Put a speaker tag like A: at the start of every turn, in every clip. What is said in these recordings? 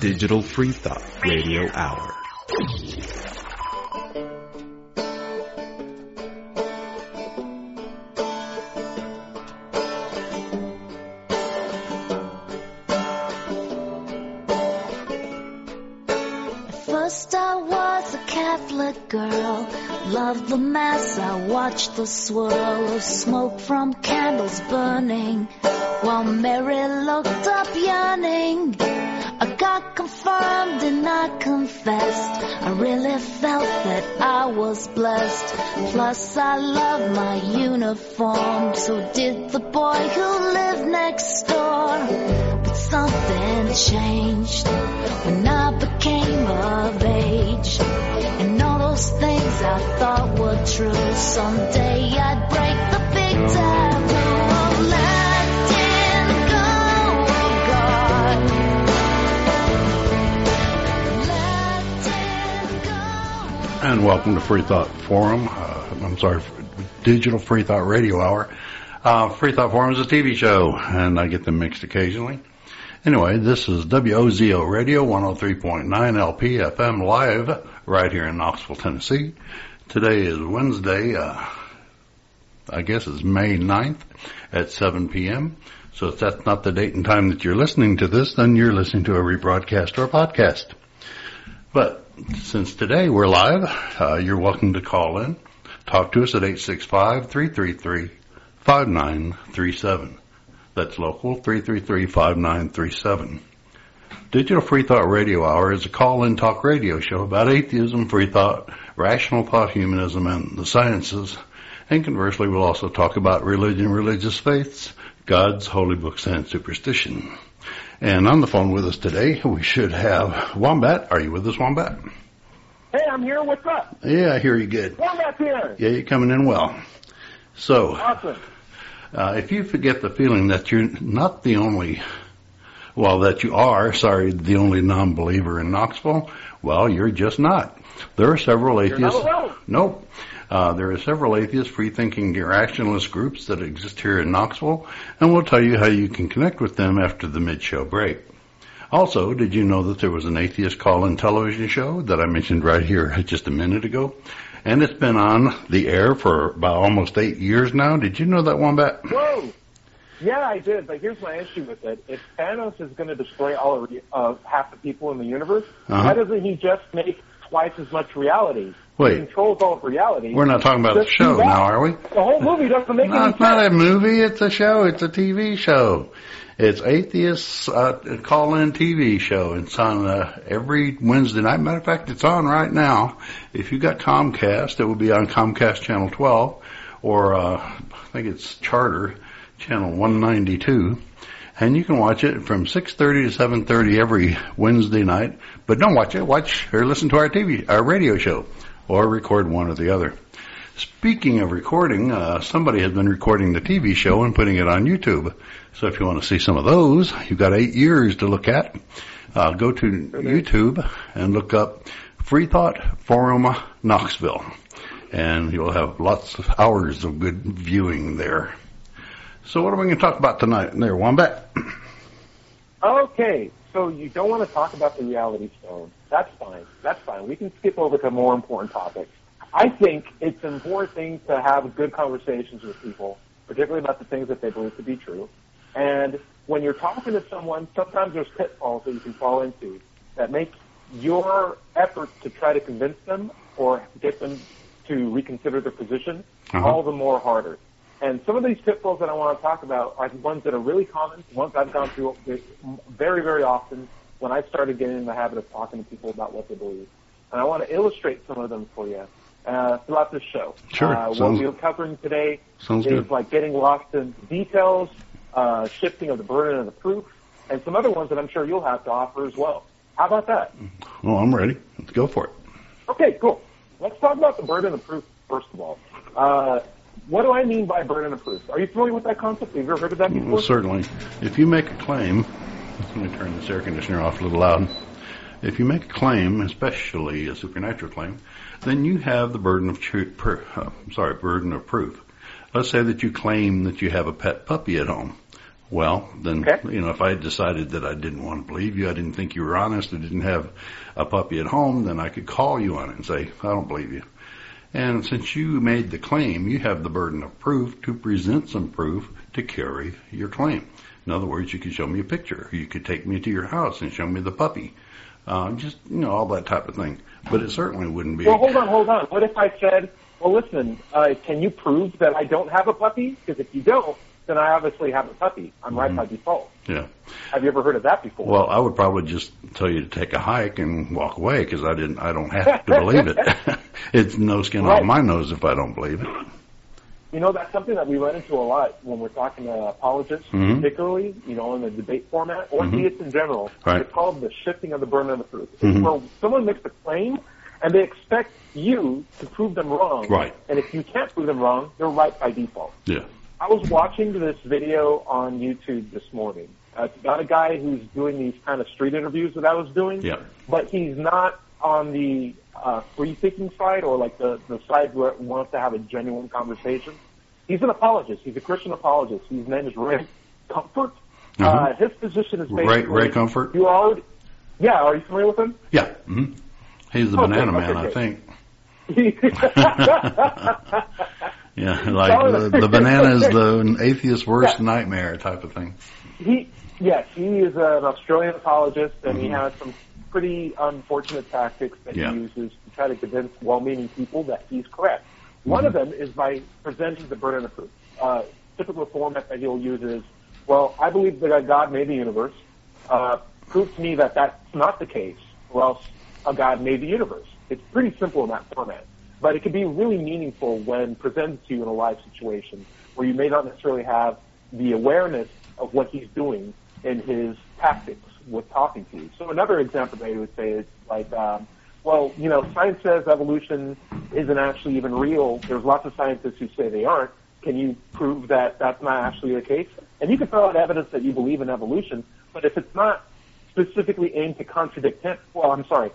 A: Digital Free Thought Radio Hour.
B: First I was a Catholic girl, loved the mass. I watched the swirl of smoke from candles burning, while Mary looked up yearning. Got confirmed and I confessed. I really felt that I was blessed. Plus I love my uniform. So did the boy who lived next door. But something changed when I became of age. And all those things I thought were true. Someday I'd break the big taboo
C: And welcome to Free Thought Forum. Uh, I'm sorry, Digital Free Thought Radio Hour. Uh, Free Thought Forum is a TV show, and I get them mixed occasionally. Anyway, this is WOZO Radio 103.9 LP FM live right here in Knoxville, Tennessee. Today is Wednesday, uh, I guess it's May 9th at 7 p.m. So if that's not the date and time that you're listening to this, then you're listening to a rebroadcast or a podcast. But since today we're live, uh, you're welcome to call in. Talk to us at 865-333-5937. That's local 333-5937. Digital Free Thought Radio Hour is a call-in talk radio show about atheism, free thought, rational thought, humanism, and the sciences. And conversely, we'll also talk about religion, religious faiths, gods, holy books, and superstition. And on the phone with us today, we should have Wombat. Are you with us, Wombat?
D: Hey, I'm here. What's up?
C: Yeah, I hear you good.
D: Wombat's here.
C: Yeah, you're coming in well. So,
D: Awesome.
C: uh, if you forget the feeling that you're not the only, well, that you are, sorry, the only non-believer in Knoxville, well, you're just not. There are several
D: You're not
C: atheists.
D: alone.
C: Nope. Uh, there are several atheist, free-thinking, irrationalist groups that exist here in Knoxville, and we'll tell you how you can connect with them after the mid-show break. Also, did you know that there was an atheist call-in television show that I mentioned right here just a minute ago? And it's been on the air for about almost eight years now. Did you know that, Wombat?
D: Whoa. Yeah, I did, but here's my issue with it. If Thanos is going to destroy all of uh, half the people in the universe,
C: Uh-huh.
D: why doesn't he just make twice as much reality?
C: Wait.
D: Controls all of reality.
C: We're not talking about the show now, are we?
D: The whole movie doesn't make
C: No,
D: any
C: it's not a movie. It's a show. It's a TV show. It's atheists uh, call-in TV show. It's on uh, every Wednesday night. Matter of fact, it's on right now. If you got Comcast, it will be on Comcast Channel 12, or uh, I think it's Charter Channel 192, and you can watch it from 6:30 to 7:30 every Wednesday night. But don't watch it. Watch or listen to our TV, our radio show, or record one or the other. Speaking of recording, uh, somebody has been recording the TV show and putting it on YouTube. So if you want to see some of those, you've got eight years to look at. Uh, go to YouTube and look up Free Thought Forum Knoxville, and you'll have lots of hours of good viewing there. So what are we going to talk about tonight? There, Wombat.
D: Okay, so you don't want to talk about the reality stone. That's fine. That's fine. We can skip over to more important topics. I think it's an important thing to have good conversations with people, particularly about the things that they believe to be true. And when you're talking to someone, sometimes there's pitfalls that you can fall into that make your efforts to try to convince them or get them to reconsider their position
C: Uh-huh.
D: all the more harder. And some of these pitfalls that I want to talk about are ones that are really common, ones I've gone through very, very often when I started getting in the habit of talking to people about what they believe. And I want to illustrate some of them for you uh, throughout this show.
C: Sure,
D: Uh, what we're covering today is
C: good.
D: like getting lost in details, uh, shifting of the burden of the proof, and some other ones that I'm sure you'll have to offer as well. How about that?
C: Well, I'm ready. Let's go for it.
D: Okay, cool. Let's talk about the burden of proof first of all. Uh, what do I mean by burden of proof? Are you familiar with that concept? Have you ever heard of that before?
C: Well, certainly. If you make a claim, let me turn this air conditioner off a little loud. If you make a claim, especially a supernatural claim, then you have the burden of tru- per, uh, sorry, burden of proof. Let's say that you claim that you have a pet puppy at home. Well, then,
D: Okay.
C: you know, if I had decided that I didn't want to believe you, I didn't think you were honest, I didn't have a puppy at home, then I could call you on it and say, I don't believe you. And since you made the claim, you have the burden of proof to present some proof to carry your claim. In other words, you could show me a picture. You could take me to your house and show me the puppy. Uh, just, you know, all that type of thing. But it certainly wouldn't be.
D: Well, hold on, hold on. What if I said, well, listen, uh, can you prove that I don't have a puppy? Because if you don't, then I obviously have a puppy. I'm right by default.
C: Yeah.
D: Have you ever heard of that before?
C: Well, I would probably just tell you to take a hike and walk away because I didn't. I don't have to believe it. it's no skin
D: Right.
C: off my nose if I don't believe it.
D: You know, that's something that we run into a lot when we're talking to apologists,
C: Mhm.
D: particularly, you know, in the debate format, or theists in general.
C: Right.
D: It's called the shifting of the burden of the proof.
C: Mhm.
D: where someone makes a claim, and they expect you to prove them wrong.
C: Right.
D: And if you can't prove them wrong, they're right by default.
C: Yeah.
D: I was watching this video on YouTube this morning. Uh, it's about a guy who's doing these kind of street interviews that I was doing.
C: Yeah.
D: But he's not on the uh, free-thinking side or like the, the side where it wants to have a genuine conversation. He's an apologist. He's a Christian apologist. His name is Ray Comfort. uh
C: Uh-huh.
D: his position is
C: Ray-
D: basically
C: Ray Comfort?
D: You already, yeah. Are you familiar with him?
C: Yeah. hmm He's the
D: Okay,
C: banana
D: okay,
C: man, I think. Yeah, like the, the banana is the atheist's worst
D: Yeah.
C: nightmare type of thing.
D: He, yes, he is an Australian apologist, and he
C: Mhm.
D: has some pretty unfortunate tactics that
C: Yeah.
D: he uses to try to convince well-meaning people that he's correct. One of them is by presenting the burden of proof. Uh, typical format that he'll use is, well, I believe that God made the universe. Uh, prove to me that that's not the case, or else a God made the universe. It's pretty simple in that format. But it can be really meaningful when presented to you in a live situation where you may not necessarily have the awareness of what he's doing in his tactics with talking to you. So another example they would say is like, um, well, you know, science says evolution isn't actually even real. There's lots of scientists who say they aren't. Can you prove that that's not actually the case? And you can throw out evidence that you believe in evolution, but if it's not specifically aimed to contradict him, well, I'm sorry,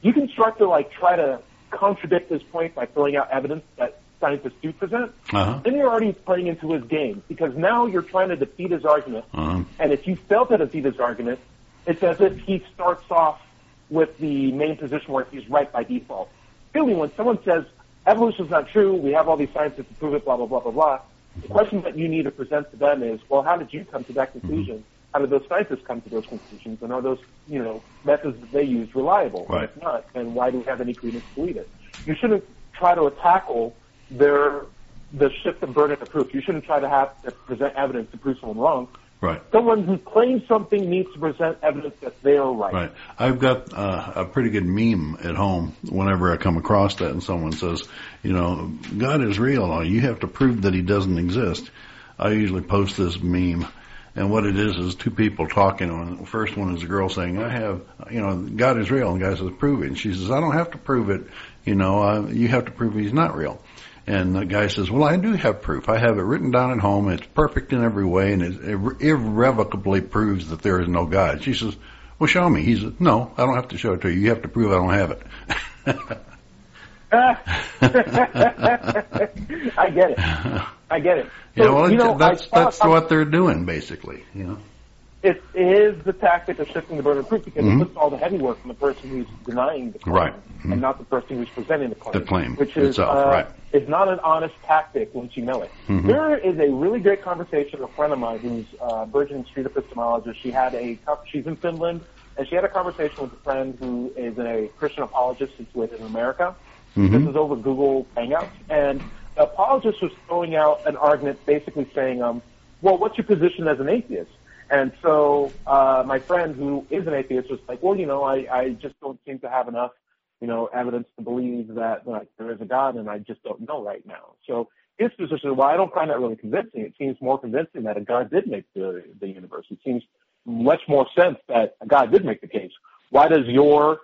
D: you can start to like try to contradict his point by throwing out evidence that scientists do present.
C: Uh-huh.
D: Then you're already playing into his game because now you're trying to defeat his argument.
C: Uh-huh.
D: And if you fail to defeat his argument, it's as if he starts off with the main position where he's right by default. Really, when someone says evolution is not true, we have all these scientists to prove it, blah blah blah blah blah. The question that you need to present to them is, well, how did you come to that conclusion? How did those scientists come to those conclusions? And are those, you know, methods that they use reliable?
C: Right.
D: If not, then why do we have any credence to believe it? You shouldn't try to tackle their the shift of burden of proof. You shouldn't try to have to present evidence to prove someone wrong.
C: Right.
D: Someone who claims something needs to present evidence that they are right.
C: Right. I've got uh, a pretty good meme at home whenever I come across that and someone says, you know, God is real. You have to prove that he doesn't exist. I usually post this meme. And what it is is two people talking. And the first one is a girl saying, I have, you know, God is real. And the guy says, prove it. And she says, I don't have to prove it. You know, uh, you have to prove he's not real. And the guy says, well, I do have proof. I have it written down at home. It's perfect in every way and it irre- irrevocably proves that there is no God. She says, well, show me. He says, no, I don't have to show it to you. You have to prove I don't have it.
D: I get it. I get it. So,
C: yeah, well,
D: you know,
C: that's,
D: I
C: that's
D: thought-
C: what they're doing basically, you know.
D: It is the tactic of shifting the burden of proof because
C: Mhm.
D: it puts all the heavy work on the person who's denying the claim
C: Right. Mhm.
D: and not the person who's presenting the claim.
C: The claim
D: which is
C: itself,
D: uh,
C: right.
D: is not an honest tactic once you know it.
C: Mhm.
D: There is a really great conversation with a friend of mine who's uh, burgeoning street epistemologist. She had a she's in Finland and she had a conversation with a friend who is a Christian apologist situated in America.
C: Mhm.
D: This is over Google Hangouts, and the apologist was throwing out an argument, basically saying, um, "Well, what's your position as an atheist?" And so uh, my friend, who is an atheist, was like, "Well, you know, I, I just don't seem to have enough, you know, evidence to believe that like there is a God, and I just don't know right now." So his position, well, I don't find that really convincing. It seems more convincing that a God did make the the universe. It seems much more sense that a God did make the case. Why does your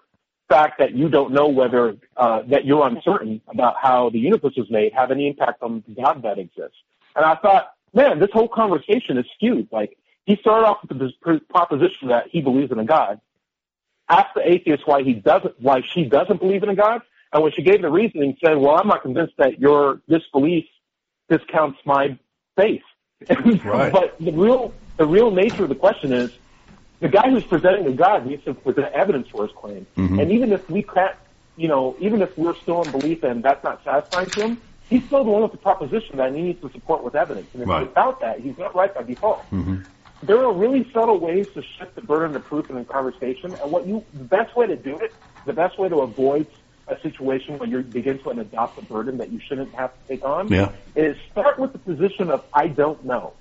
D: fact that you don't know whether uh, that you're uncertain about how the universe was made have any impact on the God that exists? And I thought, man, this whole conversation is skewed. Like he started off with the proposition that he believes in a God, asked the atheist why he doesn't, why she doesn't believe in a God, and when she gave the reasoning, said, "Well, I'm not convinced that your disbelief discounts my faith."
C: Right.
D: but the real the real nature of the question is the guy who's presenting the God needs to present evidence for his claim.
C: Mhm.
D: And even if we can't, you know, even if we're still in belief and that's not satisfying to him, he's still the one with the proposition that he needs to support with evidence. And if
C: Right.
D: without that, he's not right by default.
C: Mhm.
D: There are really subtle ways to shift the burden of proof in a conversation, and what you, the best way to do it, the best way to avoid a situation where you begin to adopt a burden that you shouldn't have to take on,
C: Yeah.
D: is start with the position of I don't know.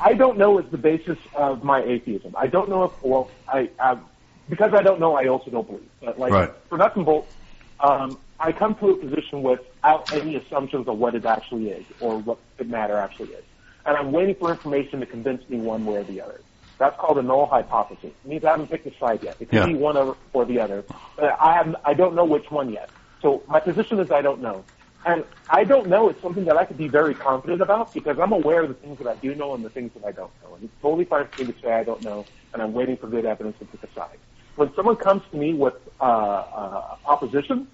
D: I don't know is the basis of my atheism. I don't know if, well, I, I because I don't know, I also don't believe. But like,
C: Right.
D: for nuts and bolts, um, I come to a position without any assumptions of what it actually is or what the matter actually is. And I'm waiting for information to convince me one way or the other. That's called a null hypothesis. It means I haven't picked a side yet. It could
C: Yeah.
D: be one or, or the other. But I have I don't know which one yet. So my position is I don't know. And I don't know is something that I could be very confident about because I'm aware of the things that I do know and the things that I don't know. And it's totally fine for me to say I don't know, and I'm waiting for good evidence to pick a side. When someone comes to me with uh, uh, opposition,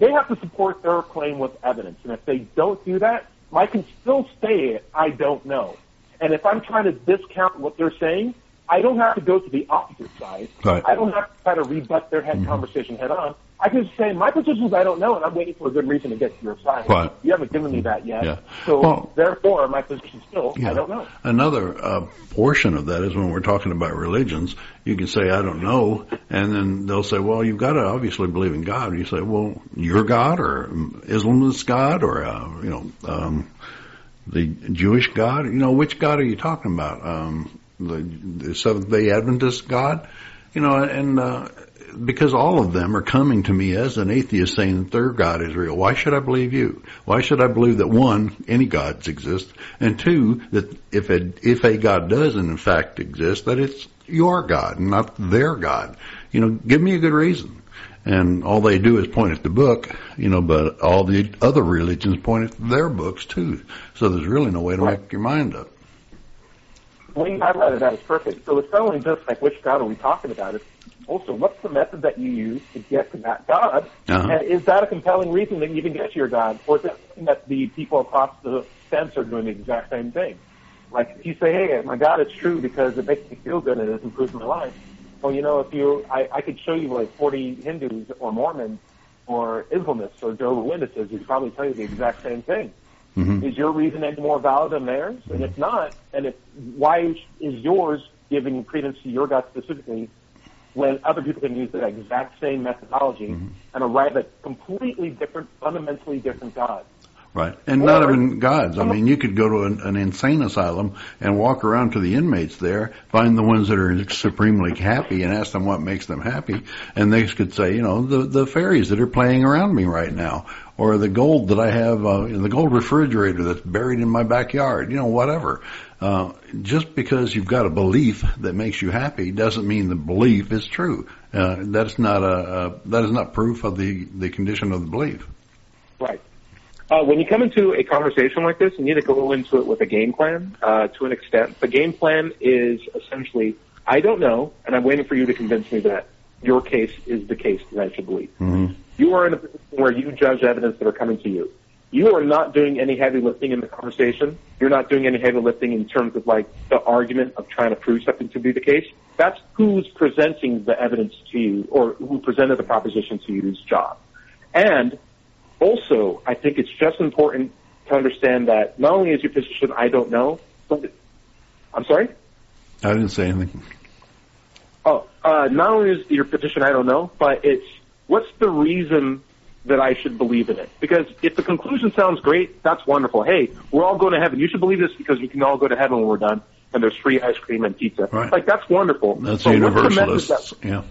D: they have to support their claim with evidence. And if they don't do that, I can still say it, I don't know. And if I'm trying to discount what they're saying, I don't have to go to the opposite side.
C: Right.
D: I don't have to try to rebut their head mm-hmm. conversation head on. I can say my position is I don't know, and I'm waiting for a good reason to get to your side.
C: Right.
D: You haven't given me that yet.
C: Yeah.
D: So
C: Well-
D: therefore, my position is still
C: Yeah.
D: I don't know.
C: Another uh, portion of that is when we're talking about religions, you can say, I don't know, and then they'll say, well, you've got to obviously believe in God. And you say, well, your God or Islam's God or, uh, you know, um, the Jewish God? You know, which God are you talking about? Um, the, the Seventh day Adventist God? You know, and, uh, because all of them are coming to me as an atheist saying that their God is real. Why should I believe you? Why should I believe that one, any gods exist, and two, that if a, if a God does in fact exist, that it's your God, and not their God. You know, give me a good reason. And all they do is point at the book, you know, but all the other religions point at their books too. So there's really no way to make your mind up.
D: When you highlighted that is perfect. So it's not only just like which God are we talking about, it's also what's the method that you use to get to that God,
C: Uh-huh.
D: and is that a compelling reason that you can get to your God, or is that that the people across the fence are doing the exact same thing? Like if you say, "Hey, my God is true because it makes me feel good and it improves my life," well, you know, if you, I, I could show you like 40 Hindus or Mormons or Islamists or Jehovah's Witnesses who probably tell you the exact same thing.
C: Mhm.
D: Is your reason any more valid than theirs? And if not, and if why is yours giving credence to your God specifically when other people can use the exact same methodology mm-hmm. and arrive at completely different, fundamentally different gods?
C: Right. And not even gods. I mean, you could go to an, an insane asylum and walk around to the inmates there, find the ones that are supremely happy and ask them what makes them happy. And they could say, you know, the, the fairies that are playing around me right now. Or the gold that I have, uh, in the gold refrigerator that's buried in my backyard. You know, whatever. Uh, just because you've got a belief that makes you happy doesn't mean the belief is true. Uh, that's not a, a, that is not proof of the, the condition of the belief.
D: Right. Uh, when you come into a conversation like this, you need to go into it with a game plan uh, to an extent. The game plan is essentially, I don't know, and I'm waiting for you to convince me that your case is the case that I should believe.
C: Mhm.
D: You are in a position where you judge evidence that are coming to you. You are not doing any heavy lifting in the conversation. You're not doing any heavy lifting in terms of like the argument of trying to prove something to be the case. That's who's presenting the evidence to you or who presented the proposition to you's job. And also, I think it's just important to understand that not only is your position I don't know, but I'm sorry?
C: I didn't say anything.
D: Oh, uh, not only is your petition I don't know, but it's what's the reason that I should believe in it? Because if the conclusion sounds great, that's wonderful. Hey, we're all going to heaven. You should believe this because we can all go to heaven when we're done, and there's free ice cream and pizza.
C: Right.
D: Like that's wonderful.
C: That's
D: But what's the message
C: universalists. Yeah.
D: that-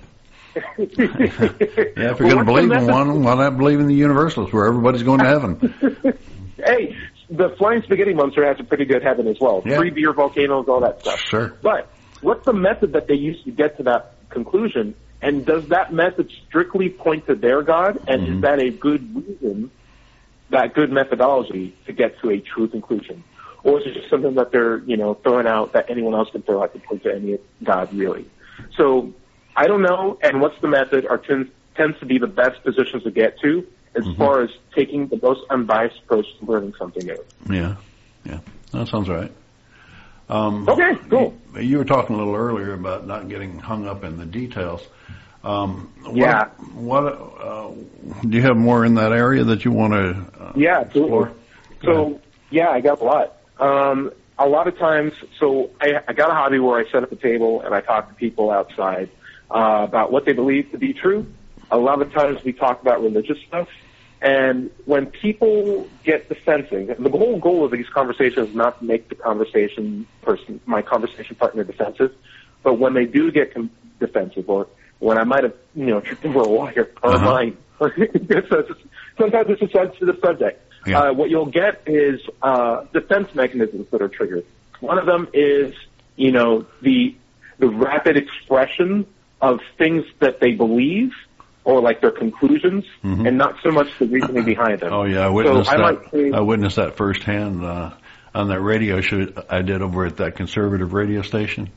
C: Yeah, if you're
D: Well,
C: going to believe in one, why not believe in the universalists where everybody's going to heaven?
D: hey, the flying spaghetti monster has a pretty good heaven as well.
C: Yeah.
D: Free beer volcanoes, all that stuff.
C: Sure.
D: But what's the method that they use to get to that conclusion? And does that method strictly point to their God? And
C: Mm-hmm.
D: is that a good reason, that good methodology to get to a true conclusion? Or is it just something that they're, you know, throwing out that anyone else can throw out to point to any God really? So I don't know. And what's the method are tends, tends to be the best positions to get to as
C: Mm-hmm.
D: far as taking the most unbiased approach to learning something new.
C: Yeah, yeah, that sounds right. Um,
D: Okay, cool.
C: You, you were talking a little earlier about not getting hung up in the details. Um, what,
D: Yeah.
C: What uh, do you have more in that area that you want to? Uh,
D: Yeah, absolutely.
C: explore?
D: So yeah, I got a lot. Um, a lot of times, so I, I got a hobby where I set up a table and I talk to people outside uh, about what they believe to be true. A lot of times we talk about religious stuff, and when people get the defensive, the whole goal of these conversations is not to make the conversation person, my conversation partner, defensive, but when they do get com- defensive, or when I might have, you know, tripped over a wire or
C: Uh-huh.
D: mine, sometimes it's a sensitive subject.
C: Yeah.
D: Uh, what you'll get is uh, defense mechanisms that are triggered. One of them is, you know, the the rapid expression of things that they believe or like their conclusions, and not so much the reasoning behind them.
C: Mm-hmm. Oh yeah, I witnessed
D: so I
C: that.
D: might say,
C: I witnessed that firsthand uh, on that radio show I did over at that conservative radio station.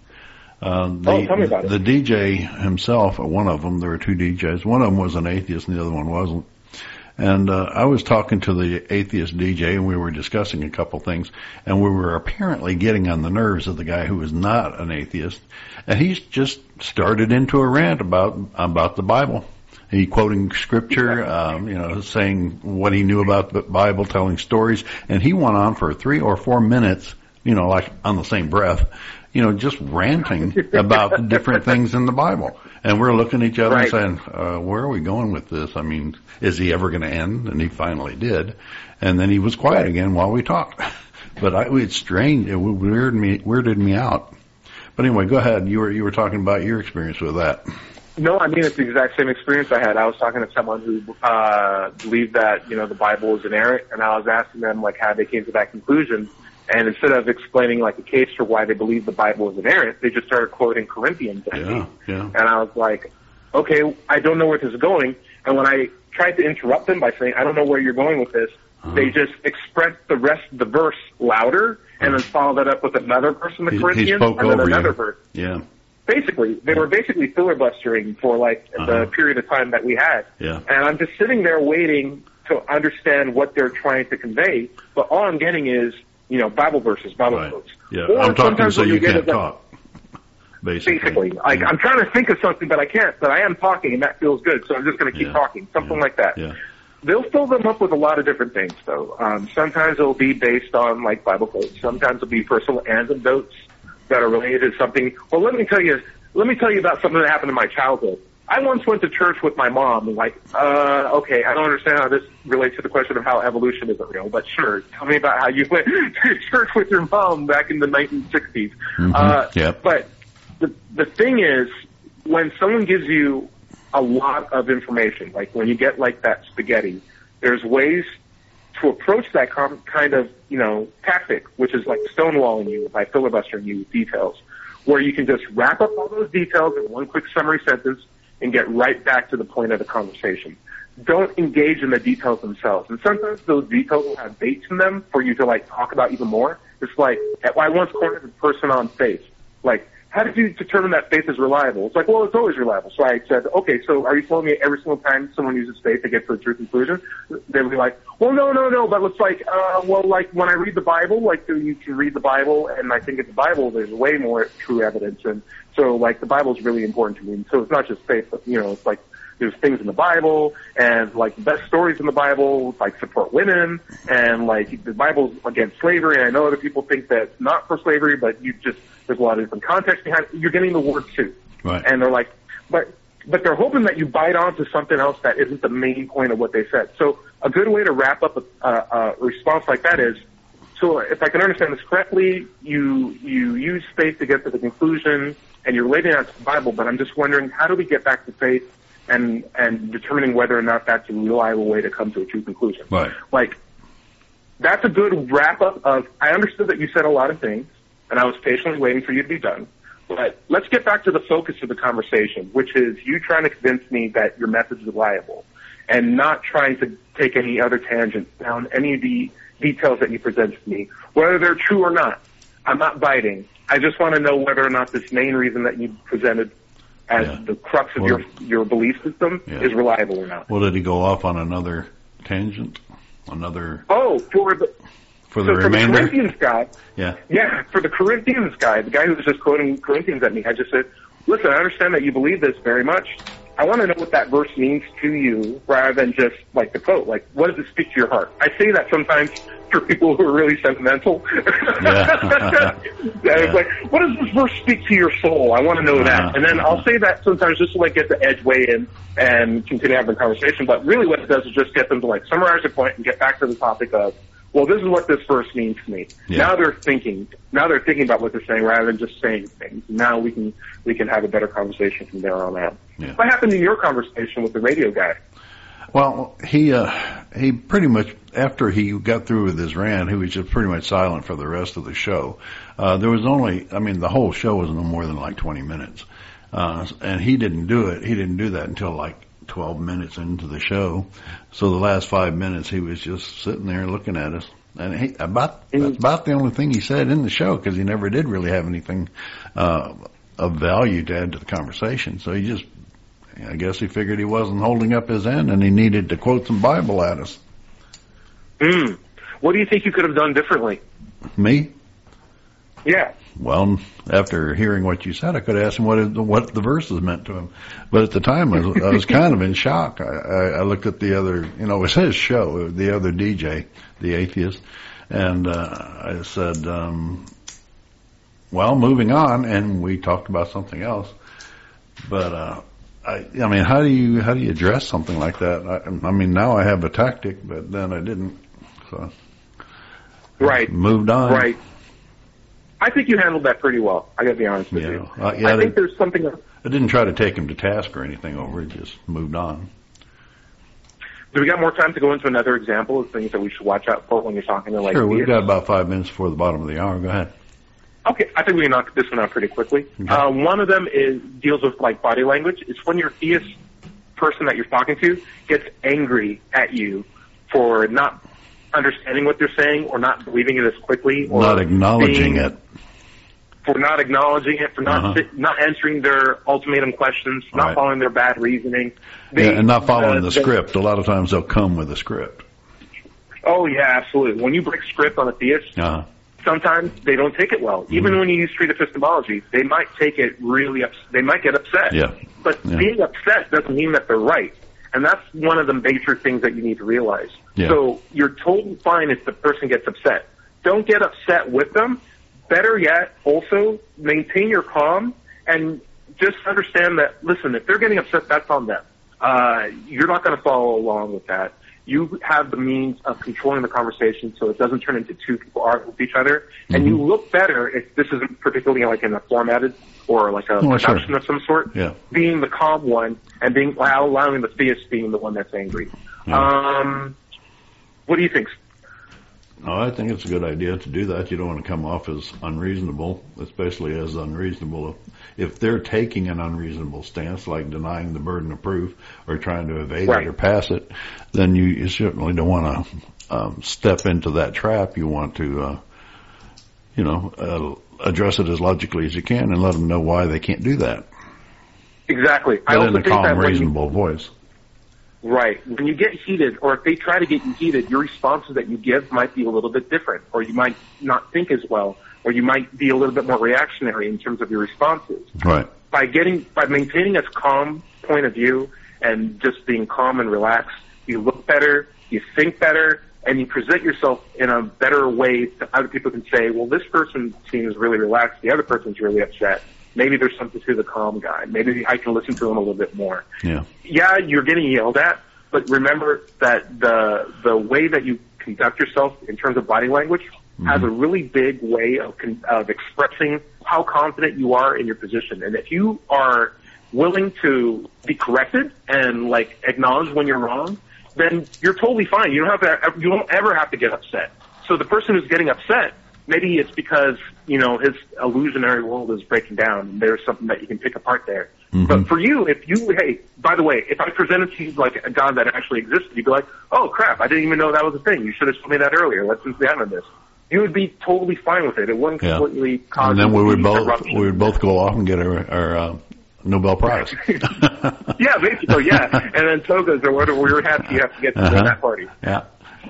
C: Uh, the,
D: Oh, tell me about it.
C: the DJ himself, one of them, there were two DJs. One of them was an atheist, and the other one wasn't. And uh, I was talking to the atheist DJ, and we were discussing a couple things, and we were apparently getting on the nerves of the guy who was not an atheist, and he's just started into a rant about about the Bible. He quoting scripture, um, you know, saying what he knew about the Bible, telling stories, and he went on for three or four minutes, you know, like on the same breath, you know, just ranting about different things in the Bible. And we're looking at each other
D: Right.
C: and saying, uh, where are we going with this? I mean, is he ever going to end? And he finally did. And then he was quiet
D: Right.
C: again while we talked. But I, it's strange. It weirded me, weirded me out. But anyway, go ahead. You were, you were talking about your experience with that.
D: No, I mean it's the exact same experience I had. I was talking to someone who uh, believed that you know the Bible is inerrant, and I was asking them like how they came to that conclusion. And instead of explaining like a case for why they believe the Bible is inerrant, they just started quoting Corinthians.
C: Yeah, yeah.
D: And I was like, okay, I don't know where this is going. And when I tried to interrupt them by saying, I don't know where you're going with this,
C: Uh-huh.
D: they just expressed the rest of the verse louder and then followed that up with another verse in the
C: He, he
D: Corinthians
C: spoke
D: and then another
C: you.
D: verse
C: Yeah,
D: basically they were basically filibustering for like
C: Uh-huh.
D: the period of time that we had.
C: Yeah.
D: And I'm just sitting there waiting to understand what they're trying to convey, but all I'm getting is, you know, Bible verses, Bible
C: right.
D: quotes.
C: Yeah,
D: Or
C: I'm talking
D: sometimes
C: so
D: what
C: you
D: get
C: can't
D: is, like,
C: talk. Basically.
D: Basically, like
C: Yeah.
D: I'm trying to think of something, but I can't. But I am talking, and that feels good. So I'm just going to keep
C: Yeah.
D: talking, something
C: Yeah.
D: like that.
C: Yeah.
D: They'll fill them up with a lot of different things, though. Um, sometimes it'll be based on like Bible quotes. Sometimes it'll be personal anecdotes that are related to something. Well, let me tell you. Let me tell you about something that happened in my childhood. I once went to church with my mom, and like, uh, okay, I don't understand how this relates to the question of how evolution isn't real, but sure, tell me about how you went to church with your mom back in the 1960s. Uh,
C: Yep.
D: But the the thing is, when someone gives you a lot of information, like when you get like that spaghetti, there's ways to approach that com- kind of you know tactic, which is like stonewalling you by filibustering you with details, where you can just wrap up all those details in one quick summary sentence and get right back to the point of the conversation. Don't engage in the details themselves. And sometimes those details will have baits in them for you to like talk about even more. It's like, I once cornered a person on faith. Like, how did you determine that faith is reliable? It's like, well, it's always reliable. So I said, okay, so are you telling me every single time someone uses faith they get to a true conclusion? They would be like, well, no, no, no, but it's like, uh, well, like when I read the Bible, like you can read the Bible, and I think in the Bible there's way more true evidence, and so like the Bible is really important to me. And so it's not just faith, but you know, it's like there's things in the Bible and like the best stories in the Bible like support women and like the Bible's against slavery. And I know other people think that it's not for slavery, but you just there's a lot of different context behind it. You're getting the word too.
C: Right.
D: And they're like, but but they're hoping that you bite onto something else that isn't the main point of what they said. So a good way to wrap up a, a, a response like that is, so if I can understand this correctly, you you use faith to get to the conclusion, and you're relating that to the Bible. But I'm just wondering, how do we get back to faith and and determining whether or not that's a reliable way to come to a true conclusion?
C: Right.
D: Like that's a good wrap up of. I understood that you said a lot of things, and I was patiently waiting for you to be done. But let's get back to the focus of the conversation, which is you trying to convince me that your is reliable, and not trying to take any other tangents down any of the details that you present to me, whether they're true or not. I'm not biting. I just want to know whether or not this main reason that you presented as
C: Yeah.
D: the crux of
C: Well-
D: your your belief system
C: Yeah.
D: is reliable or not.
C: Well, did he go off on another tangent? Another
D: Oh, for the
C: For the
D: so for the? Corinthians guy,
C: Yeah.
D: yeah, for the Corinthians guy, the guy who was just quoting Corinthians at me, I just said, listen, I understand that you believe this very much. I want to know what that verse means to you rather than just like the quote. Like, what does it speak to your heart? I say that sometimes for people who are really sentimental.
C: Yeah.
D: Yeah, like, what does this verse speak to your soul? I want to know
C: Uh-huh.
D: that. And then I'll say that sometimes just to like get the edge way in and continue having the conversation. But really what it does is just get them to like summarize the point and get back to the topic of, well, this is what this verse means to me.
C: Yeah.
D: Now they're thinking. Now they're thinking about what they're saying rather than just saying things. Now we can we can have a better conversation from there on out.
C: Yeah.
D: What happened in your conversation with the radio guy?
C: Well, he uh, he pretty much after he got through with his rant, he was just pretty much silent for the rest of the show. Uh, there was only, I mean, the whole show was no more than like 20 minutes, uh, and he didn't do it. He didn't do that until like 12 minutes into the show. So the last five minutes, he was just sitting there looking at us. And he, about that's about the only thing he said in the show because he never did really have anything uh, of value to add to the conversation. So he just I guess he figured he wasn't holding up his end and he needed to quote some Bible at us.
D: Hmm. What do you think you could have done differently?
C: Me?
D: Yeah.
C: Well, after hearing what you said, I could ask him what what the verses meant to him. But at the time, I was, I was kind of in shock. I, I, I looked at the other, you know, it was his show, the other DJ, the atheist, and uh, I said, um, "Well, moving on," and we talked about something else. But uh, I, I mean, how do you how do you address something like that? I, I mean, now I have a tactic, but then I didn't. So
D: Right.
C: moved on.
D: Right. I think you handled that pretty well. I got to be honest with
C: Yeah.
D: you.
C: Uh, yeah,
D: I
C: they-
D: think there's something.
C: I didn't try to take him to task or anything over it, just moved on.
D: Do we got more time to go into another example of things that we should watch out for when you're talking to like?
C: sure, we've got about five minutes before the bottom of the hour. Go ahead.
D: Okay, I think we can knock this one out pretty quickly.
C: Okay.
D: Uh, one of them is deals with like body language. It's when your theist person that you're talking to gets angry at you for not understanding what they're saying or not believing it as quickly or
C: Not acknowledging
D: being-
C: it.
D: For not acknowledging it, for not
C: Uh-huh.
D: not answering their ultimatum questions, not
C: Right.
D: following their bad reasoning.
C: Yeah, and not following
D: uh,
C: the
D: they-
C: script. A lot of times they'll come with a script.
D: Oh yeah, absolutely. When you break script on a theist,
C: Uh,
D: sometimes they don't take it well. Even
C: Mm-hmm.
D: when you use street epistemology, they might take it really ups- they might get upset.
C: Yeah.
D: But
C: Yeah.
D: being upset doesn't mean that they're right. And that's one of the major things that you need to realize.
C: Yeah.
D: So you're totally fine if the person gets upset. Don't get upset with them. Better yet, also maintain your calm and just understand that, listen, if they're getting upset, that's on them. Uh, you're not going to follow along with that. You have the means of controlling the conversation so it doesn't turn into two people arguing with each other. And
C: Mm-hmm.
D: you look better if this isn't particularly like in a formatted or like a
C: Oh, sure.
D: production of some sort.
C: Yeah.
D: Being the calm one and being allowing the theist being the one that's angry.
C: Yeah.
D: Um, what do you think?
C: No, I think it's a good idea to do that. You don't want to come off as unreasonable, especially as unreasonable if, if they're taking an unreasonable stance, like denying the burden of proof or trying to evade
D: Right.
C: it or pass it. Then you, you certainly don't want to um, step into that trap. You want to, uh, you know, uh, address it as logically as you can and let them know why they can't do that.
D: Exactly. I
C: But
D: also
C: in a calm,
D: when you-
C: reasonable voice.
D: Right. When you get heated, or if they try to get you heated, your responses that you give might be a little bit different, or you might not think as well, or you might be a little bit more reactionary in terms of your responses.
C: Right.
D: By getting, by maintaining a calm point of view and just being calm and relaxed, you look better, you think better, and you present yourself in a better way that other people can say, well, this person seems really relaxed, the other person's really upset. Maybe there's something to the calm guy. Maybe I can listen to him a little bit more
C: Yeah.
D: yeah, you're getting yelled at, but remember that the the way that you conduct yourself in terms of body language has mm-hmm. a really big way of con- of expressing how confident you are in your position. And if you are willing to be corrected and like acknowledge when you're wrong, then you're totally fine. You don't have to. You don't ever have to get upset. So the person who's getting upset, maybe it's because you know his illusionary world is breaking down. and There's something that you can pick apart there. But for you, if you, hey, by the way, if I presented to you like a God that actually existed, you'd be like, oh crap, I didn't even know that was a thing. You should have told me that earlier. Let's examine this. You would be totally fine with it. It wouldn't
C: Yeah.
D: completely cause.
C: And then we would both
D: eruption.
C: we would both go off and get our, our uh, Nobel Prize.
D: yeah, basically, yeah. and then togas or whatever we were happy you have to get to
C: Uh-huh.
D: that party.
C: yeah.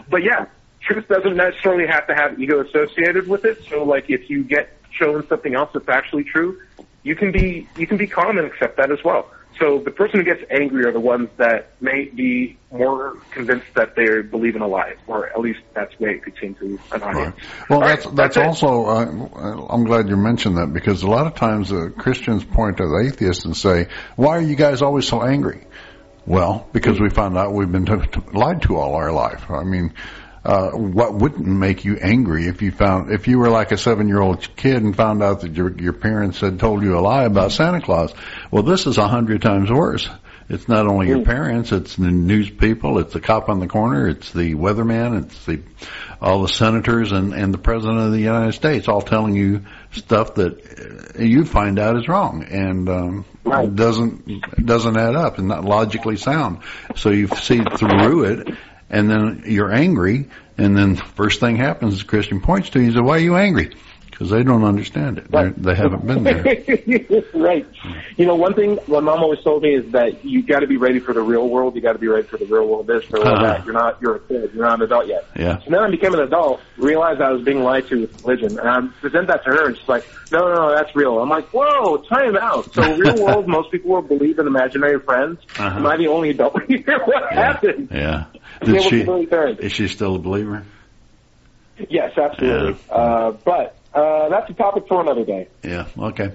D: But yeah, truth doesn't necessarily have to have ego associated with it. So like if you get shown something else that's actually true, you can be you can be calm and accept that as well. So the person who gets angry are the ones that may be more convinced that they believe in a lie, or at least that's the way it could seem to an audience.
C: Right. Well, that's
D: right,
C: that's,
D: that's
C: also. Uh, I'm glad you mentioned that because a lot of times uh, Christians point to the atheists and say, "Why are you guys always so angry?" Well, because we found out we've been t- t- lied to all our life. I mean, uh, what wouldn't make you angry if you found if you were like a seven year old kid and found out that your your parents had told you a lie about Santa Claus? Well, this is a hundred times worse. It's not only your parents, it's the news people, it's the cop on the corner, it's the weatherman, it's the all the senators and and the president of the United States all telling you stuff that uh, you find out is wrong and um
D: Right.
C: doesn't doesn't add up and not logically sound. So you see through it, and then you're angry, and then the first thing happens is Christian points to you. He says, "Why are you angry?" Because they don't understand it. They haven't been there.
D: right. You know, one thing my mom always told me is that you got to be ready for the real world. You got to be ready for the real world. This, for
C: Uh-huh.
D: that. You're not. You're a kid. You're not an adult yet.
C: Yeah.
D: So then I became an adult, realized I was being lied to with religion, and I present that to her, and she's like, "No, no, no, that's real." I'm like, "Whoa, time out." So real world, most people will believe in imaginary friends.
C: Uh-huh.
D: Am I the only adult here? what happened?
C: Yeah. Did she? Is she still a believer?
D: Yes, absolutely. Uh, but uh, that's a topic for another day.
C: Yeah. Okay.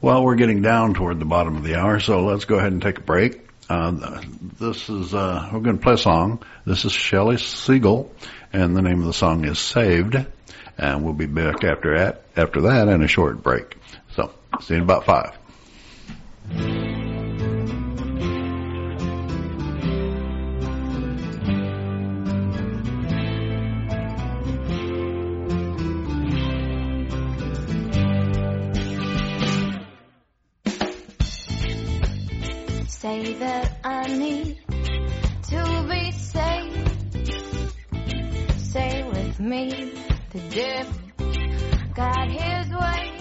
C: Well, we're getting down toward the bottom of the hour, so let's go ahead and take a break. Uh, this is uh, we're going to play a song. This is Shelley Segal, and the name of the song is "Saved." And we'll be back after that. After that, and a short break. So, see you in about five.
E: Say that I need to be saved. Say with me the dip got his way.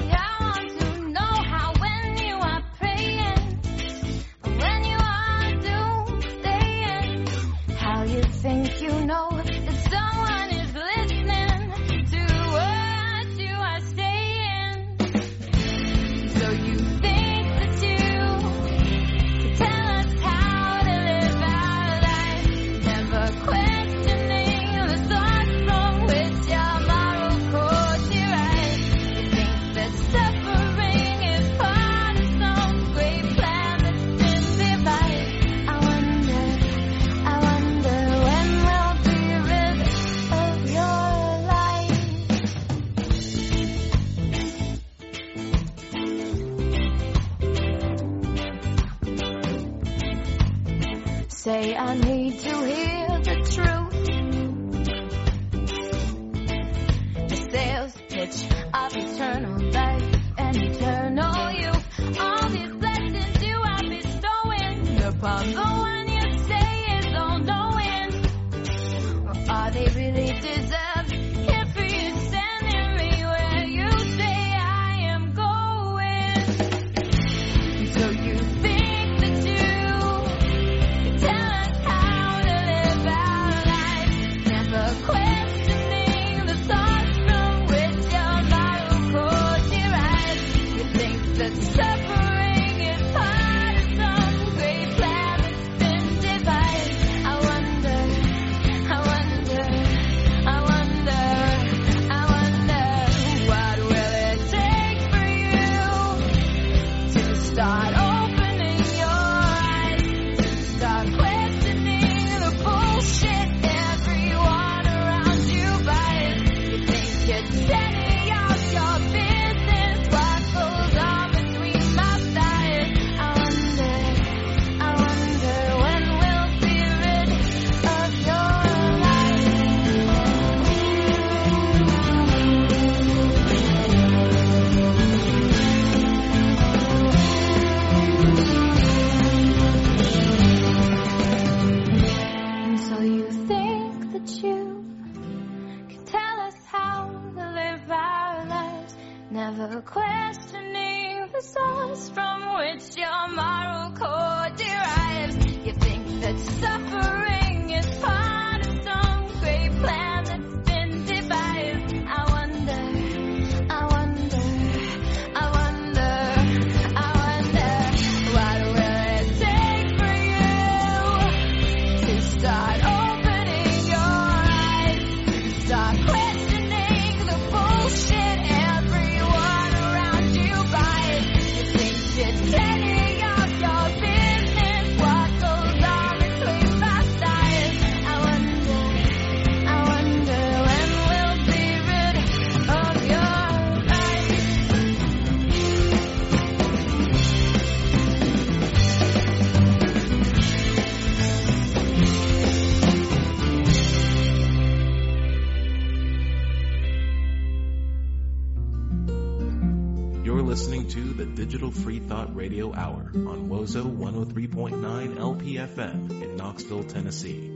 A: In Knoxville, Tennessee.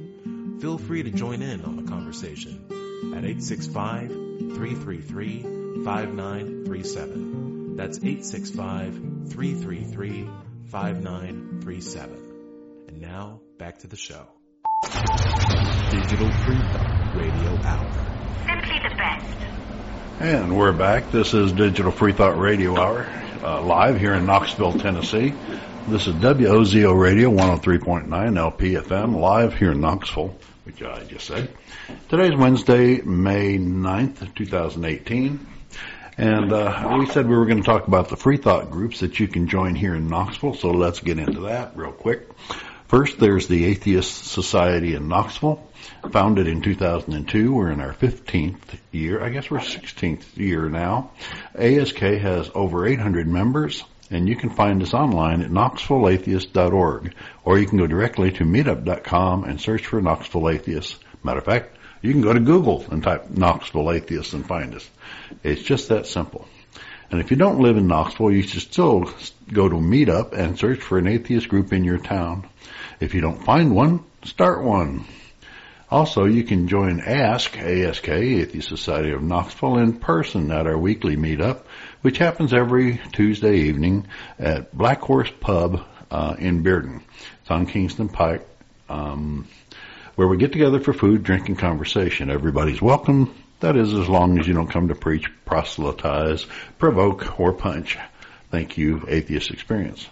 A: Feel free to join in on the conversation at 865-333-5937. That's 865-333-5937. And now, back to the show. Digital Free Thought Radio Hour.
F: Simply the best.
C: And we're back. This is Digital Free Thought Radio Hour, uh, live here in Knoxville, Tennessee. This is WOZO Radio 103.9 LPFM, live here in Knoxville, which I just said. Today's Wednesday, May 9th, 2018. And uh, we said we were going to talk about the free thought groups that you can join here in Knoxville, so let's get into that real quick. First, there's the Atheist Society in Knoxville, founded in 2002. We're in our 15th year. I guess we're 16th year now. ASK has over 800 members, and you can find us online at knoxvilleatheist.org, or you can go directly to meetup.com and search for Knoxville Atheists. Matter of fact, you can go to Google and type Knoxville Atheists and find us. It's just that simple. And if you don't live in Knoxville, you should still go to Meetup and search for an atheist group in your town. If you don't find one, start one. Also, you can join ASK, ASK, Atheist Society of Knoxville, in person at our weekly meetup, which happens every Tuesday evening at Black Horse Pub uh, in Bearden. It's on Kingston Pike, um, where we get together for food, drink, and conversation. Everybody's welcome. That is, as long as you don't come to preach, proselytize, provoke, or punch. Thank you, Atheist Experience.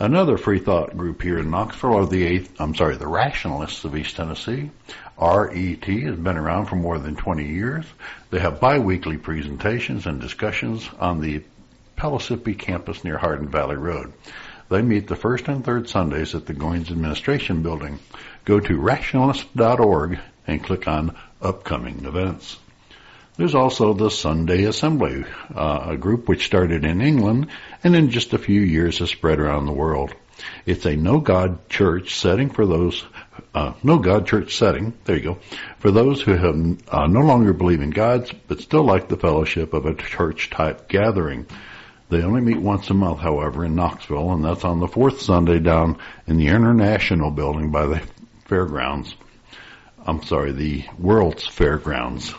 C: Another free thought group here in Knoxville are the eighth, I'm sorry, the Rationalists of East Tennessee. RET has been around for more than 20 years. They have biweekly presentations and discussions on the Pellissippi campus near Hardin Valley Road. They meet the first and third Sundays at the Goins Administration Building. Go to rationalist.org and click on upcoming events. There's also the Sunday Assembly, uh, a group which started in England and in just a few years has spread around the world. It's a no God church setting for those, uh, no God church setting, there you go, for those who have uh, no longer believe in gods but still like the fellowship of a church type gathering. They only meet once a month, however, in Knoxville, and that's on the fourth Sunday down in the International Building by the fairgrounds. I'm sorry, the World's Fairgrounds.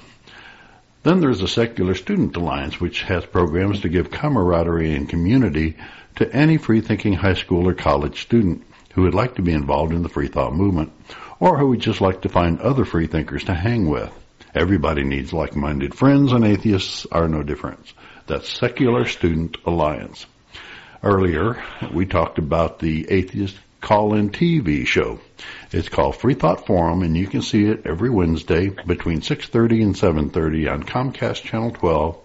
C: Then there's the Secular Student Alliance, which has programs to give camaraderie and community to any free-thinking high school or college student who would like to be involved in the free thought movement, or who would just like to find other free thinkers to hang with. Everybody needs like-minded friends, and atheists are no different. That's Secular Student Alliance. Earlier, we talked about the Atheist call-in TV show. It's called Free Thought Forum, and you can see it every Wednesday between 6:30 and 7:30 on Comcast Channel 12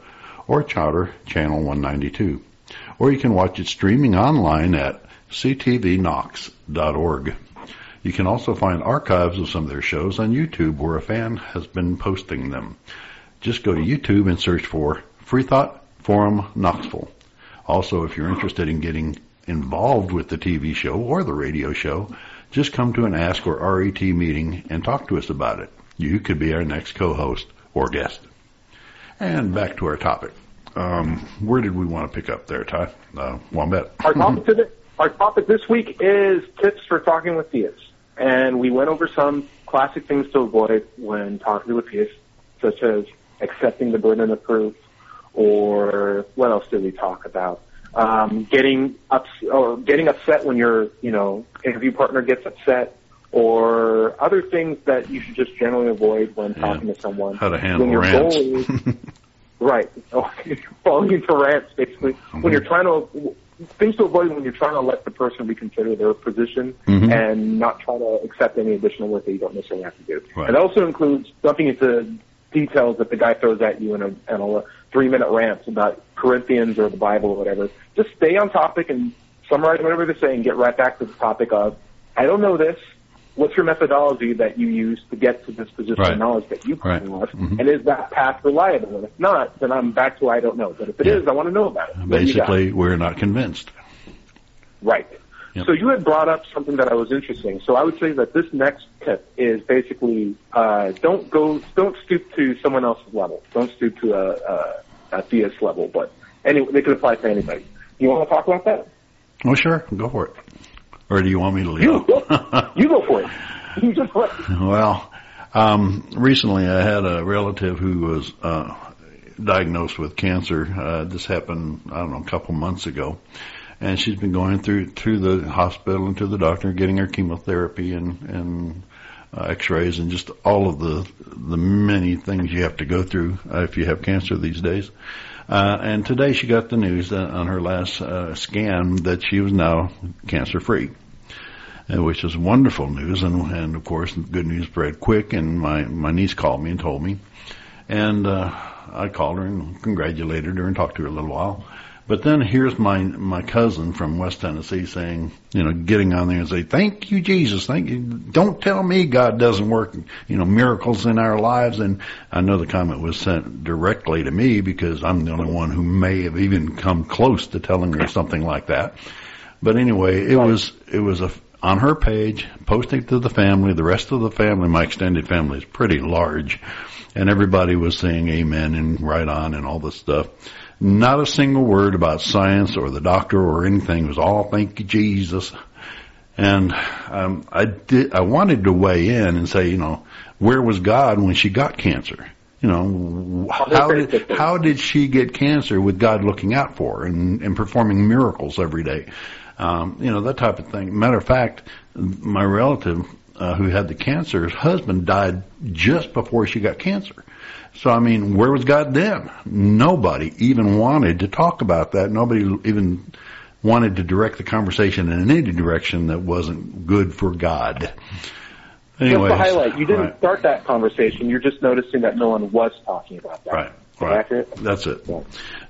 C: or Charter Channel 192. Or you can watch it streaming online at ctvknox.org. You can also find archives of some of their shows on YouTube where a fan has been posting them. Just go to YouTube and search for Free Thought Forum Knoxville. Also, if you're interested in getting involved with the TV show or the radio show, just come to an Ask or RET meeting and talk to us about it. You could be our next co-host or guest. And back to our topic. Um, where did we want to pick up there, Ty? Uh, Wombat.
D: Our topic, today, our topic this week is tips for talking with theists. And we went over some classic things to avoid when talking with theists, such as accepting the burden of proof, or what else did we talk about? Um, getting ups or getting upset when your you know interview partner gets upset, or other things that you should just generally avoid when
C: Yeah.
D: talking to someone.
C: How to handle
D: when your
C: rants.
D: goal is Right. Falling into rants, basically.
C: Mm-hmm.
D: When you're trying to, things to avoid when you're trying to let the person reconsider their position
C: Mhm.
D: and not try to accept any additional work that you don't necessarily have to do.
C: Right.
D: It also includes jumping into details that the guy throws at you in a, in a three minute rant about Corinthians or the Bible or whatever. Just stay on topic and summarize whatever they're saying, get right back to the topic of, I don't know this. What's your methodology that you use to get to this position
C: Right.
D: of knowledge that you
C: Right.
D: claim of?
C: Mhm.
D: And is that path reliable? And if not, then I'm back to I don't know. But if it is,
C: Yeah.
D: I want to know about it.
C: Basically, we're not convinced.
D: Right.
C: Yep.
D: So you had brought up something that I was interesting. So I would say that this next tip is basically uh, don't go, don't stoop to someone else's level. Don't stoop to a, a, a theist level. But anyway, they could apply to anybody. You want to talk about that?
C: Oh, sure, go for it. Or do you want me to leave?
D: You go, you go for it. You just let,
C: Well, um, recently I had a relative who was uh, diagnosed with cancer. Uh, this happened, I don't know, a couple months ago, and she's been going through through the hospital and to the doctor, getting her chemotherapy and and uh, X-rays and just all of the the many things you have to go through uh, if you have cancer these days. Uh, and today she got the news on her last uh, scan that she was now cancer free uh, which is wonderful news. And, and of course, good news spread quick. And my my niece called me and told me, and uh, I called her and congratulated her and talked to her a little while. But then here's my my cousin from West Tennessee saying, you know, getting on there and say, "Thank you, Jesus. Thank you. Don't tell me God doesn't work, you know, miracles in our lives." And I know the comment was sent directly to me because I'm the only one who may have even come close to telling her something like that. But anyway, it was it was a on her page, posting to the family. The rest of the family, my extended family, is pretty large, and everybody was saying amen and right on and all this stuff. Not a single word about science or the doctor or anything. It was all thank you Jesus. And um, I did. I wanted to weigh in and say, you know, where was God when she got cancer? You know, how did how did she get cancer with God looking out for her and, and performing miracles every day? Um, you know that type of thing. Matter of fact, my relative uh, who had the cancer, his husband died just before she got cancer. So I mean, where was God then? Nobody even wanted to talk about that. Nobody even wanted to direct the conversation in any direction that wasn't good for God. Anyway,
D: just to highlight, you didn't
C: right,
D: start that conversation. You're just noticing that no one was talking about that.
C: right,
D: that
C: right. That's it.
D: Yeah.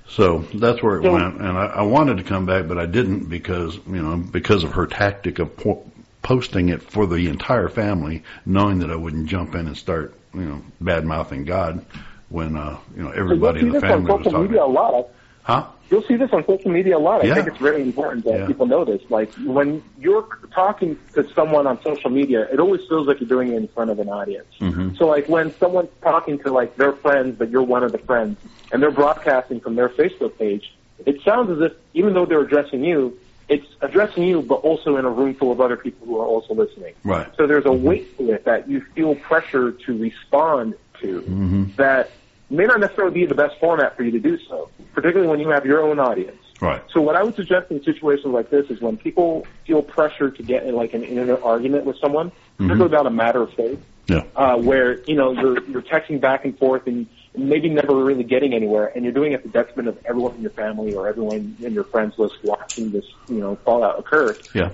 C: So that's where it
D: So-
C: went, and I, I wanted to come back, but I didn't because you know because of her tactic of po- posting it for the entire family, knowing that I wouldn't jump in and start you know bad mouthing God when uh, you know everybody
D: you'll
C: in
D: see
C: the
D: this on
C: family was
D: social
C: talking.
D: media a lot.
C: Huh?
D: You'll see this on social media a lot. I
C: Yeah.
D: think it's really important that
C: Yeah.
D: people know this. Like when you're talking to someone on social media, it always feels like you're doing it in front of an audience.
C: Mhm.
D: So like when someone's talking to like their friends, but you're one of the friends, and they're broadcasting from their Facebook page, it sounds as if even though they're addressing you, it's addressing you, but also in a room full of other people who are also listening.
C: Right.
D: So there's a weight to it that you feel pressure to respond to
C: Mm-hmm.
D: that may not necessarily be the best format for you to do so, particularly when you have your own audience.
C: Right.
D: So what I would suggest in situations like this is when people feel pressure to get in like an internet argument with someone, particularly about a matter of faith,
C: Yeah.
D: uh, where you know you're you're texting back and forth and maybe never really getting anywhere, and you're doing it at the detriment of everyone in your family or everyone in your friends list watching this you know fallout occur.
C: Yeah.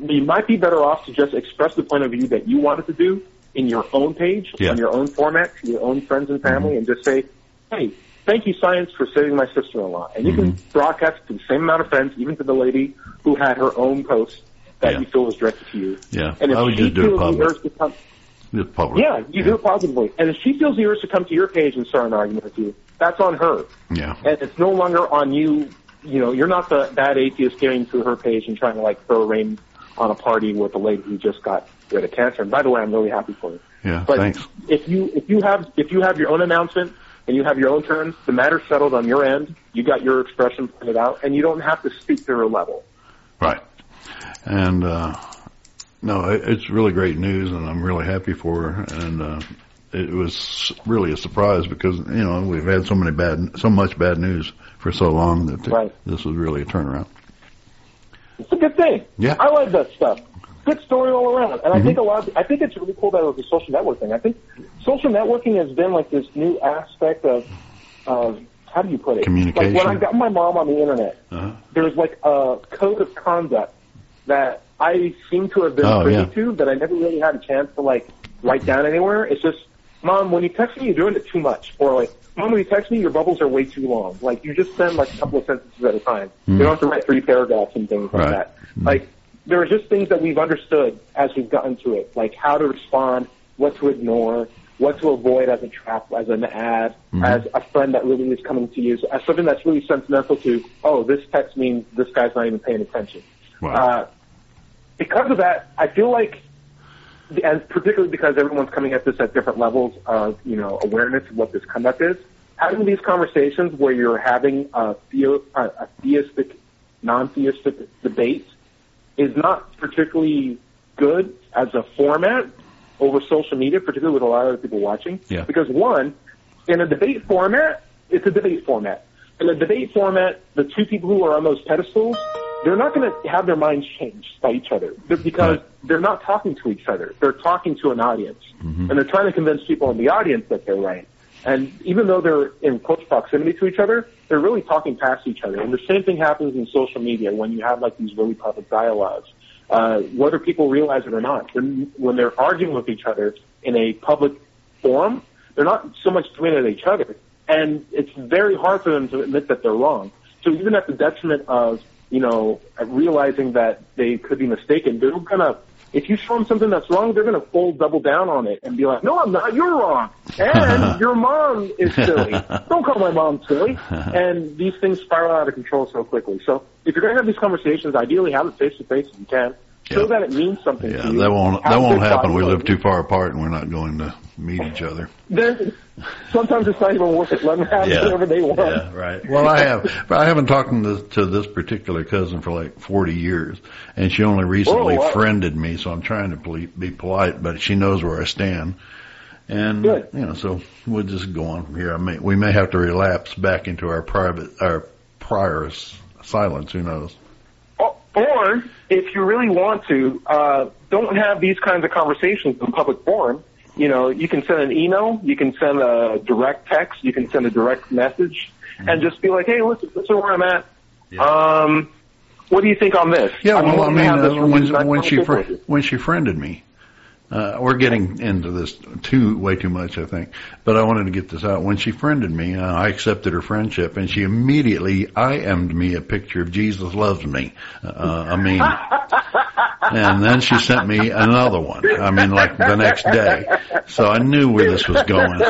D: You might be better off to just express the point of view that you wanted to do in your own page,
C: Yeah.
D: on your own format, to your own friends and family, mm-hmm. and just say, "Hey, thank you, science, for saving my sister-in-law." And you can mm-hmm. broadcast to the same amount of friends, even to the lady who had her own post that
C: Yeah.
D: you feel was directed to you.
C: Yeah.
D: And if
C: I would just do it
D: feels the
C: public.
D: Urge to come,
C: It's public.
D: yeah, you do it positively. And if she feels the urge to come to your page and start an argument with you, that's on her.
C: Yeah.
D: And it's no longer on you. You know, you're not the bad atheist getting to her page and trying to like throw rain on a party with a lady who just got rid of cancer. And by the way, I'm really happy for you.
C: Yeah.
D: But
C: Thanks.
D: if you if you have if you have your own announcement and you have your own turn, the matter's settled on your end. You got your expression pointed out, and you don't have to speak to her level.
C: Right. And uh no, it's really great news, and I'm really happy for her. And uh it was really a surprise because you know we've had so many bad, so much bad news for so long that
D: Right.
C: this was really a turnaround.
D: It's a good thing.
C: Yeah.
D: I like that stuff. Good story all around. And I think a lot. Of, I think it's really cool that it was a social networking. I think social networking has been like this new aspect of, of how do you put it?
C: Communication.
D: Like when I got my mom on the internet,
C: Uh-huh.
D: there's like a code of conduct that I seem to have been
C: Oh,
D: privy
C: yeah.
D: to that I never really had a chance to like write down anywhere. It's just, mom, when you text me, you're doing it too much, or like, mom, when you text me, your bubbles are way too long. Like you just send like a couple of sentences at a time. You hmm. don't have to write three paragraphs and things like
C: Right.
D: that. Hmm. Like there are just things that we've understood as we've gotten to it, like how to respond, what to ignore, what to avoid as a trap, as an ad, hmm. as a friend that really is coming to you, as something that's really sentimental to, oh, this text means this guy's not even paying attention.
C: Wow.
D: Uh, because of that, I feel like, and particularly because everyone's coming at this at different levels of, you know, awareness of what this conduct is, having these conversations where you're having a, theo, a, a theistic non-theistic debate is not particularly good as a format over social media, particularly with a lot of people watching.
C: Yeah.
D: Because one, in a debate format, it's a debate format. In a debate format, the two people who are on those pedestals, they're not going to have their minds changed by each other They're- because they're not talking to each other. They're talking to an audience, and they're trying to convince people in the audience that they're right. And even though they're in close proximity to each other, they're really talking past each other. And the same thing happens in social media when you have like these really public dialogues. Uh, whether people realize it or not, when, when they're arguing with each other in a public forum, they're not so much doing it at each other. And it's very hard for them to admit that they're wrong. So even at the detriment of, you know, realizing that they could be mistaken, they're gonna, if you show them something that's wrong, they're gonna full double down on it and be like, no, I'm not, you're wrong. And your mom is silly. Don't call my mom silly. And these things spiral out of control so quickly. So if you're gonna have these conversations, ideally have it face to face if you can. Show
C: Yeah.
D: that it means something
C: Yeah,
D: to you.
C: that won't that won't happen. We live too far apart, and we're not going to meet each other.
D: Then sometimes it's not even worth it. Let them have whatever they want.
C: Yeah, right. Well, I have. But I haven't talked to this, to this particular cousin for like 40 years, and she only recently
D: Oh, wow.
C: friended me, so I'm trying to ple- be polite, but she knows where I stand. And
D: Good.
C: you know, so we'll just go on from here. I may we may have to relapse back into our private our prior s- silence. Who knows?
D: Or- Or if you really want to, uh, don't have these kinds of conversations in public forum. You know, you can send an email, you can send a direct text, you can send a direct message, and just be like, "Hey, listen, listen where I'm at. Um, what do you think on this?"
C: Yeah, well, I mean,
D: this
C: uh, when when she
D: conversation
C: fr- when she friended me, uh, we're getting into this too way too much, I think. But I wanted to get this out. When she friended me, uh, I accepted her friendship, and she immediately IM'd me a picture of Jesus loves me. Uh, I mean, and then she sent me another one. I mean, like the next day. So I knew where this was going.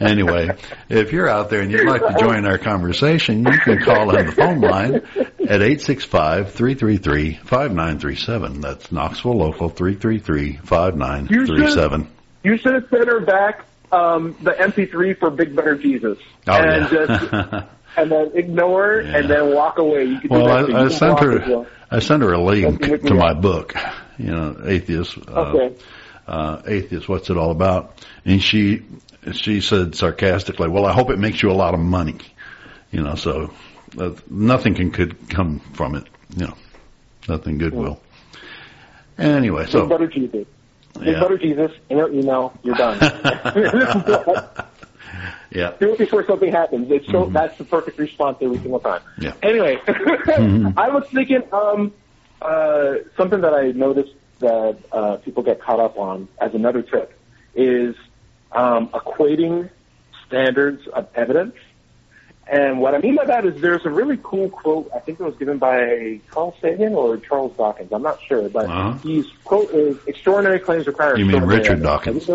C: Anyway, if you're out there and you'd like to join our conversation, you can call on the phone line at 865-333-5937. That's Knoxville Local 333-5937.
D: You should have sent her back um, the MP3 for Big Better Jesus,
C: Oh,
D: and
C: yeah.
D: just and then ignore
C: Yeah.
D: and then walk away. You do
C: Well,
D: that too. You
C: I, I sent her,
D: well.
C: I sent her a link to my book, you know, Atheist, uh,
D: Okay.
C: uh, Atheist, what's it all about? And she, she said sarcastically, well, I hope it makes you a lot of money. You know, so uh, nothing can could come from it. You know, nothing good will. Anyway, so
D: Better Jesus.
C: Yeah.
D: Better Jesus in your email. You're done.
C: yeah,
D: Do it before something happens. It's so that's the perfect response every single time.
C: Mm-hmm. Yeah.
D: Anyway, I was thinking um, uh, something that I noticed that uh, people get caught up on as another tip is um, equating standards of evidence. And what I mean by that is there's a really cool quote, I think it was given by Carl Sagan or Charles Dawkins, I'm not sure, but
C: Uh-huh.
D: his quote is, extraordinary claims require
C: You mean Richard
D: evidence."
C: Dawkins.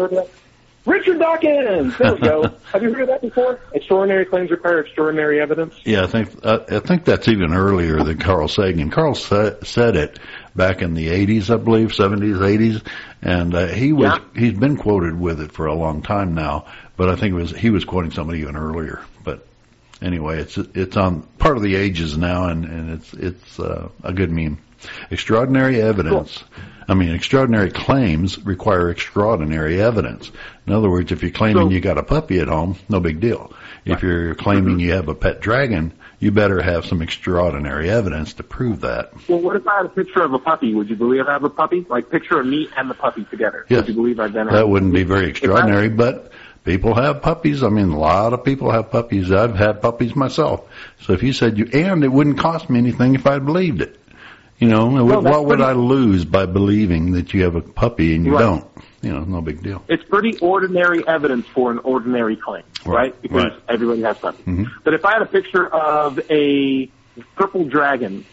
D: Have you heard of that? Richard Dawkins! There we go. Have you heard of that before? Extraordinary claims require extraordinary evidence?
C: yeah. I think uh, I think that's even earlier than Carl Sagan. Carl sa- said it back in the '80s, I believe, '70s, '80s, and uh, he was he's been quoted with it for a long time now. But I think it was he was quoting somebody even earlier. But anyway, it's it's on part of the ages now, and and it's it's uh, a good meme. Extraordinary evidence. I mean, extraordinary claims require extraordinary evidence. In other words, if you're claiming
D: So-
C: you got a puppy at home, no big deal. If you're claiming you have a pet dragon, you better have some extraordinary evidence to prove that.
D: Well, what if I had a picture of a puppy? Would you believe I have a puppy? Like, picture of me and the puppy together.
C: Yes.
D: Would you believe I've been
C: That wouldn't be very extraordinary, but people have puppies. I mean, a lot of people have puppies. I've had puppies myself. So if you said you, and it wouldn't cost me anything if I believed it. You know, what, what would I lose by believing that you have a puppy and you
D: Right.
C: don't? You know, no big deal.
D: It's pretty ordinary evidence for an ordinary claim,
C: Right,
D: right? Because
C: right.
D: everybody has puppies.
C: Mhm.
D: But if I had a picture of a purple dragon,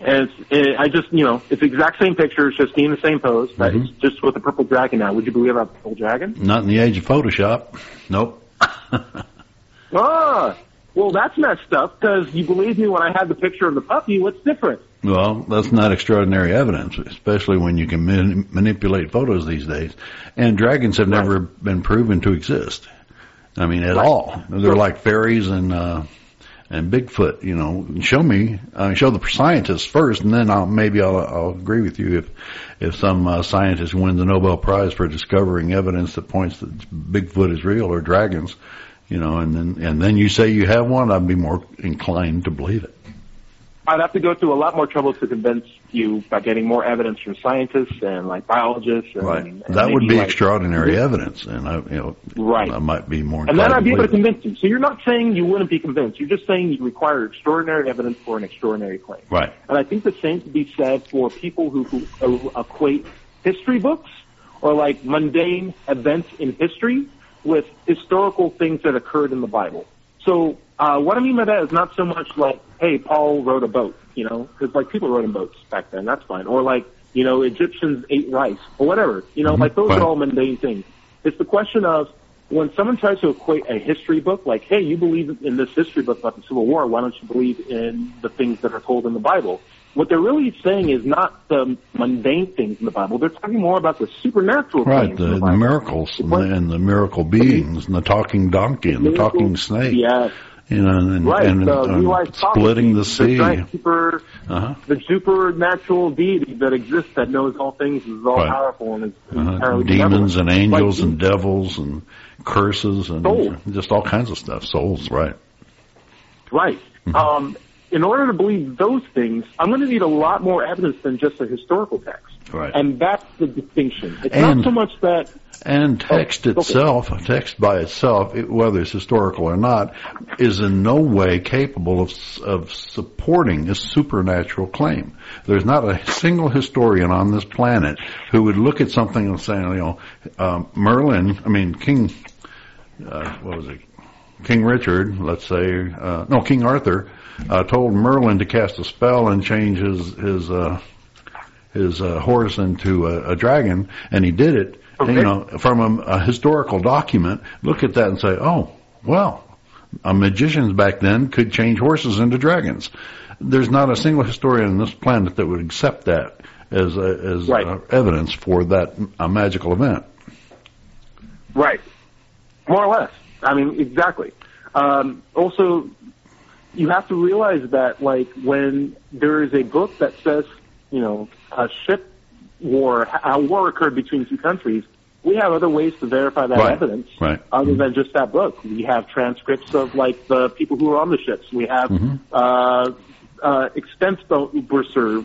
D: and it's, eh, I just, you know, it's the exact same picture, it's just in the same pose, but
C: Mm-hmm.
D: it's just with a purple dragon now. Would you believe I have a purple dragon?
C: Not in the age of Photoshop. Nope.
D: Ah, well, that's messed up because you believed me when I had the picture of the puppy. What's different?
C: Well, that's not extraordinary evidence, especially when you can man- manipulate photos these days. And dragons have never been proven to exist. I mean, at all. They're like fairies and uh and Bigfoot. You know, show me, uh, show the scientists first, and then I'll maybe I'll, I'll agree with you if if some uh, scientist wins the Nobel Prize for discovering evidence that points that Bigfoot is real or dragons. You know, and then and then you say you have one, I'd be more inclined to believe it.
D: I'd have to go through a lot more trouble to convince you by getting more evidence from scientists and like biologists. And,
C: Right.
D: and
C: That would be
D: like,
C: extraordinary evidence, and I, you know,
D: Right.
C: I might be more.
D: And then I'd be able to convince you. So you're not saying you wouldn't be convinced. You're just saying you require extraordinary evidence for an extraordinary claim.
C: Right.
D: And I think the same could be said for people who, who equate history books or like mundane events in history with historical things that occurred in the Bible. So uh, what I mean by that is not so much like, hey, Paul wrote a boat, you know, because like people wrote in boats back then. That's fine. Or like, you know, Egyptians ate rice or whatever. You know, like those
C: Right.
D: are all mundane things. It's the question of when someone tries to equate a history book, like, hey, you believe in this history book about the Civil War, why don't you believe in the things that are told in the Bible? What they're really saying is not the mundane things in the Bible. They're talking more about the supernatural
C: Right,
D: things
C: the,
D: the
C: the miracles and the, and the miracle beings and the talking donkey and the
D: Miracles-
C: talking snake.
D: Yes.
C: You know, and,
D: Right,
C: and,
D: the
C: and splitting the sea.
D: giant super,
C: Uh-huh.
D: the supernatural deity that exists that knows all things, and is all
C: Right.
D: powerful, and is
C: Uh-huh. Demons and angels
D: Like,
C: and devils and curses and just all kinds of stuff. Souls, right?
D: Right.
C: Mm-hmm.
D: Um, in order to believe those things, I'm going to need a lot more evidence than just a historical text.
C: Right.
D: And that's the distinction. It's
C: And-
D: not so much that
C: And text
D: Oh, okay.
C: itself, text by itself, it, whether it's historical or not, is in no way capable of of supporting a supernatural claim. There's not a single historian on this planet who would look at something and say, you know, um, Merlin, I mean King, uh, what was it? King Richard, let's say, uh, no, King Arthur, uh, told Merlin to cast a spell and change his his uh, his uh, horse into a, a dragon, and he did it. And, you know, from a, a historical document, look at that and say, "Oh, well, uh, magicians back then could change horses into dragons." There's not a single historian on this planet that would accept that as a, as
D: Right.
C: uh, evidence for that uh, magical event.
D: Right. More or less. I mean, exactly. Um, also, you have to realize that, like, when there is a book that says, you know, a ship war, a war occurred between two countries, we have other ways to verify that
C: Right.
D: evidence
C: Right.
D: other than just that book. We have transcripts of, like, the people who were on the ships. We have, uh, uh, extensive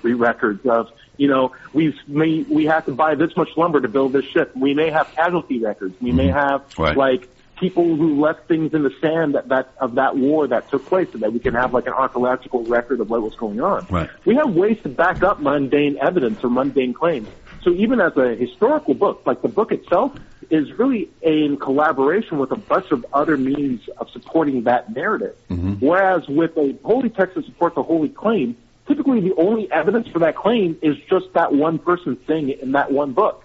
D: records of, you know, we've may, we have to buy this much lumber to build this ship. We may have casualty records. We may have
C: Right.
D: like people who left things in the sand that, that of that war that took place, so that we can have like an archaeological record of what was going on.
C: Right.
D: We have ways to back up mundane evidence or mundane claims. So even as a historical book, like the book itself is really in collaboration with a bunch of other means of supporting that narrative. Mm-hmm. Whereas with a holy text that supports a holy claim, typically the only evidence for that claim is just that one person saying it in that one book.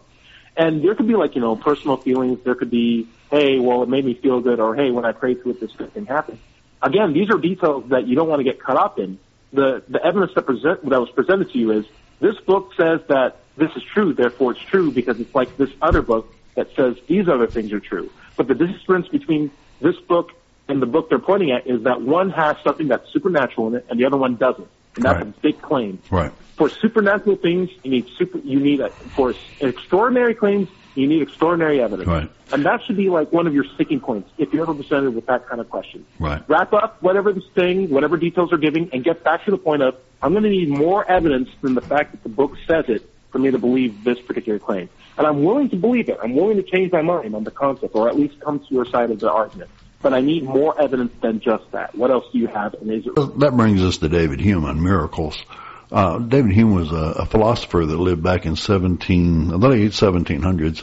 D: And there could be like, you know, personal feelings. There could be, hey, well, it made me feel good, or hey, when I prayed to it, this good thing happened. Again, these are details that you don't want to get caught up in. The the evidence that present that was presented to you is this book says that this is true, therefore it's true because it's like this other book that says these other things are true. But the difference between this book and the book they're pointing at is that one has something that's supernatural in it, and the other one doesn't. And that's
C: Right.
D: a big claim
C: Right.
D: for supernatural things, you need super, you need a, for extraordinary claims, you need extraordinary evidence.
C: Right.
D: And that should be like one of your sticking points if you're ever presented with that kind of question.
C: Right.
D: Wrap up whatever this thing, whatever details are giving, and get back to the point of, I'm going to need more evidence than the fact that the book says it for me to believe this particular claim. And I'm willing to believe it. I'm willing to change my mind on the concept, or at least come to your side of the argument. But I need more evidence than just that. What else do you have? And is it
C: That brings us to David Hume on miracles. Uh, David Hume was a, a philosopher that lived back in 17, the late 1700s,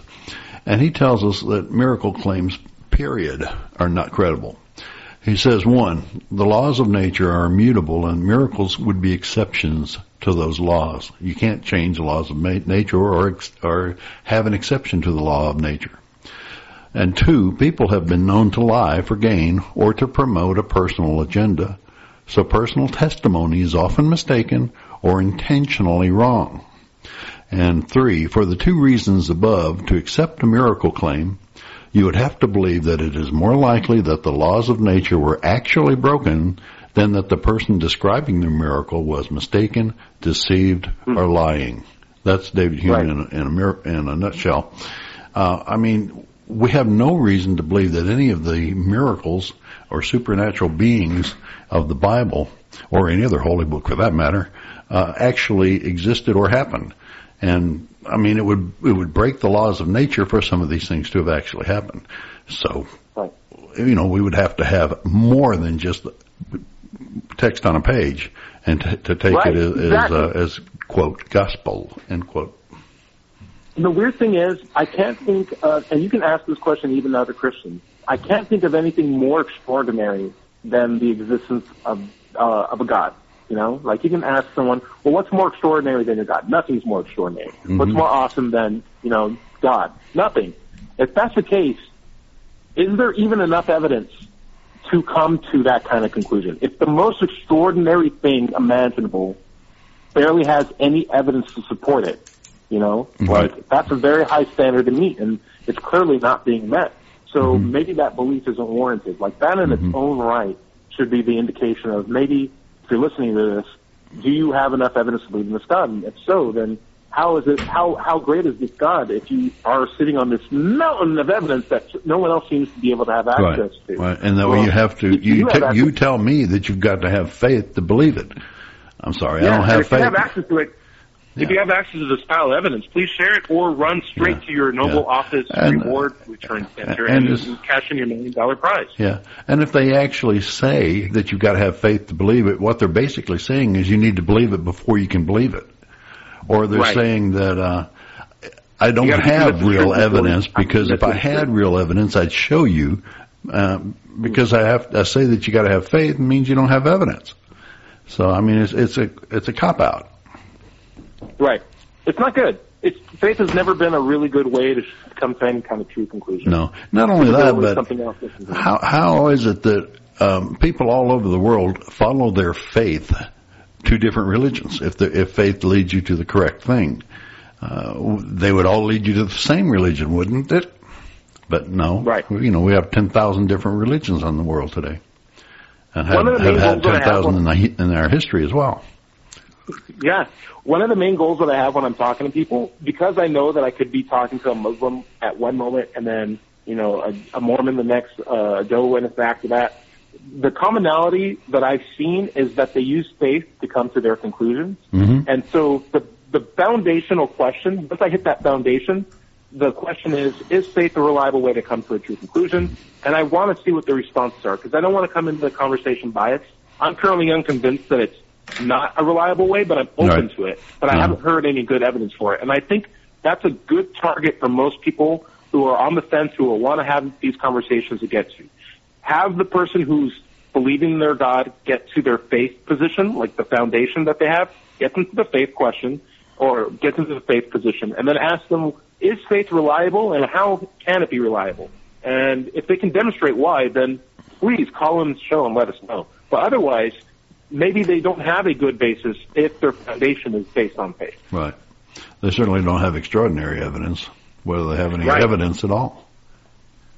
C: and he tells us that miracle claims, period, are not credible. He says, one, the laws of nature are immutable and miracles would be exceptions to those laws. You can't change the laws of ma- nature or, ex- or have an exception to the law of nature. And two, people have been known to lie for gain or to promote a personal agenda. So personal testimony is often mistaken or intentionally wrong. And three, for the two reasons above, to accept a miracle claim, you would have to believe that it is more likely that the laws of nature were actually broken than that the person describing the miracle was mistaken, deceived, or lying. That's David Hume
D: Right.
C: in, a, in, a, in a nutshell. Uh, I mean, we have no reason to believe that any of the miracles or supernatural beings of the Bible, or any other holy book for that matter, uh, actually existed or happened. And I mean, it would it would break the laws of nature for some of these things to have actually happened. So,
D: Right.
C: you know, we would have to have more than just text on a page and to, to take
D: Right,
C: it as as,
D: exactly.
C: uh, as quote gospel end quote.
D: The weird thing is, I can't think, of, and you can ask this question even to other Christians. I can't think of anything more extraordinary than the existence of uh, of a God. You know, like you can ask someone, well, what's more extraordinary than your God? Nothing's more extraordinary. What's more awesome than you know God? Nothing. If that's the case, is there even enough evidence to come to that kind of conclusion? If the most extraordinary thing imaginable barely has any evidence to support it, you know,
C: Right.
D: like that's a very high standard to meet, and it's clearly not being met. So mm-hmm. maybe that belief isn't warranted. Like that in its mm-hmm. own right should be the indication of maybe if you're listening to this, do you have enough evidence to believe in this God? And if so, then how is it? How how great is this God if you are sitting on this mountain of evidence that no one else seems to be able to have access to?
C: Right. And that way
D: Well,
C: you have to you
D: you
C: te- you tell me that you've got to have faith to believe it. I'm sorry, I don't have
D: if
C: faith.
D: you have access to it, if you have access to this pile of evidence, please share it or run straight
C: Yeah.
D: to your Noble
C: Yeah.
D: Office
C: And-
D: Reward Return Center
C: and
D: and,
C: this-
D: cash in your million dollar prize.
C: Yeah. And if they actually say that you've got to have faith to believe it, what they're basically saying is you need to believe it before you can believe it. Or they're
D: Right.
C: saying that, uh, I don't
D: You gotta do
C: have real evidence because if I had real evidence, I'd show you, um, because I have, I say that you got to have faith means you don't have evidence. So, I mean, it's, it's a, it's a cop out.
D: Right. It's not good. It's, faith has never been a really good way to come to any kind of true conclusion.
C: No, not only that, but
D: something else.
C: How how is it that um, people all over the world follow their faith to different religions? If the, if faith leads you to the correct thing, uh, they would all lead you to the same religion, wouldn't it? But no,
D: Right.
C: You know, we have ten thousand different religions on the world today, and have,
D: One of the
C: have had
D: goals that I
C: ten thousand in, in our history as well.
D: Yeah. One of the main goals that I have when I'm talking to people, because I know that I could be talking to a Muslim at one moment and then, you know, a, a Mormon the next, uh, a Jehovah's Witness after that. The commonality that I've seen is that they use faith to come to their conclusions.
C: Mhm.
D: And so the, the foundational question, once I hit that foundation, the question is, is faith a reliable way to come to a true conclusion? And I want to see what the responses are because I don't want to come into the conversation biased. I'm currently unconvinced that it's not a reliable way, but I'm open
C: Right.
D: to it. But I haven't heard any good evidence for it. And I think that's a good target for most people who are on the fence who will want to have these conversations to get to. Have the person who's believing in their God get to their faith position, like the foundation that they have, get them to the faith question, or get them to the faith position, and then ask them, is faith reliable and how can it be reliable? And if they can demonstrate why, then please call them, the show them, let us know. But otherwise, maybe they don't have a good basis if their foundation is based on faith.
C: Right. They certainly don't have extraordinary evidence, whether they have any
D: Right.
C: evidence at all.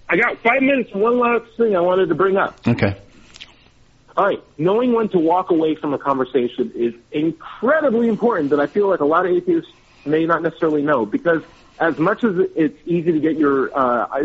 D: I got five minutes one last thing I wanted to bring up.
C: Okay.
D: All right, knowing when to walk away from a conversation is incredibly important that I feel like a lot of atheists may not necessarily know because as much as it's easy to get your uh,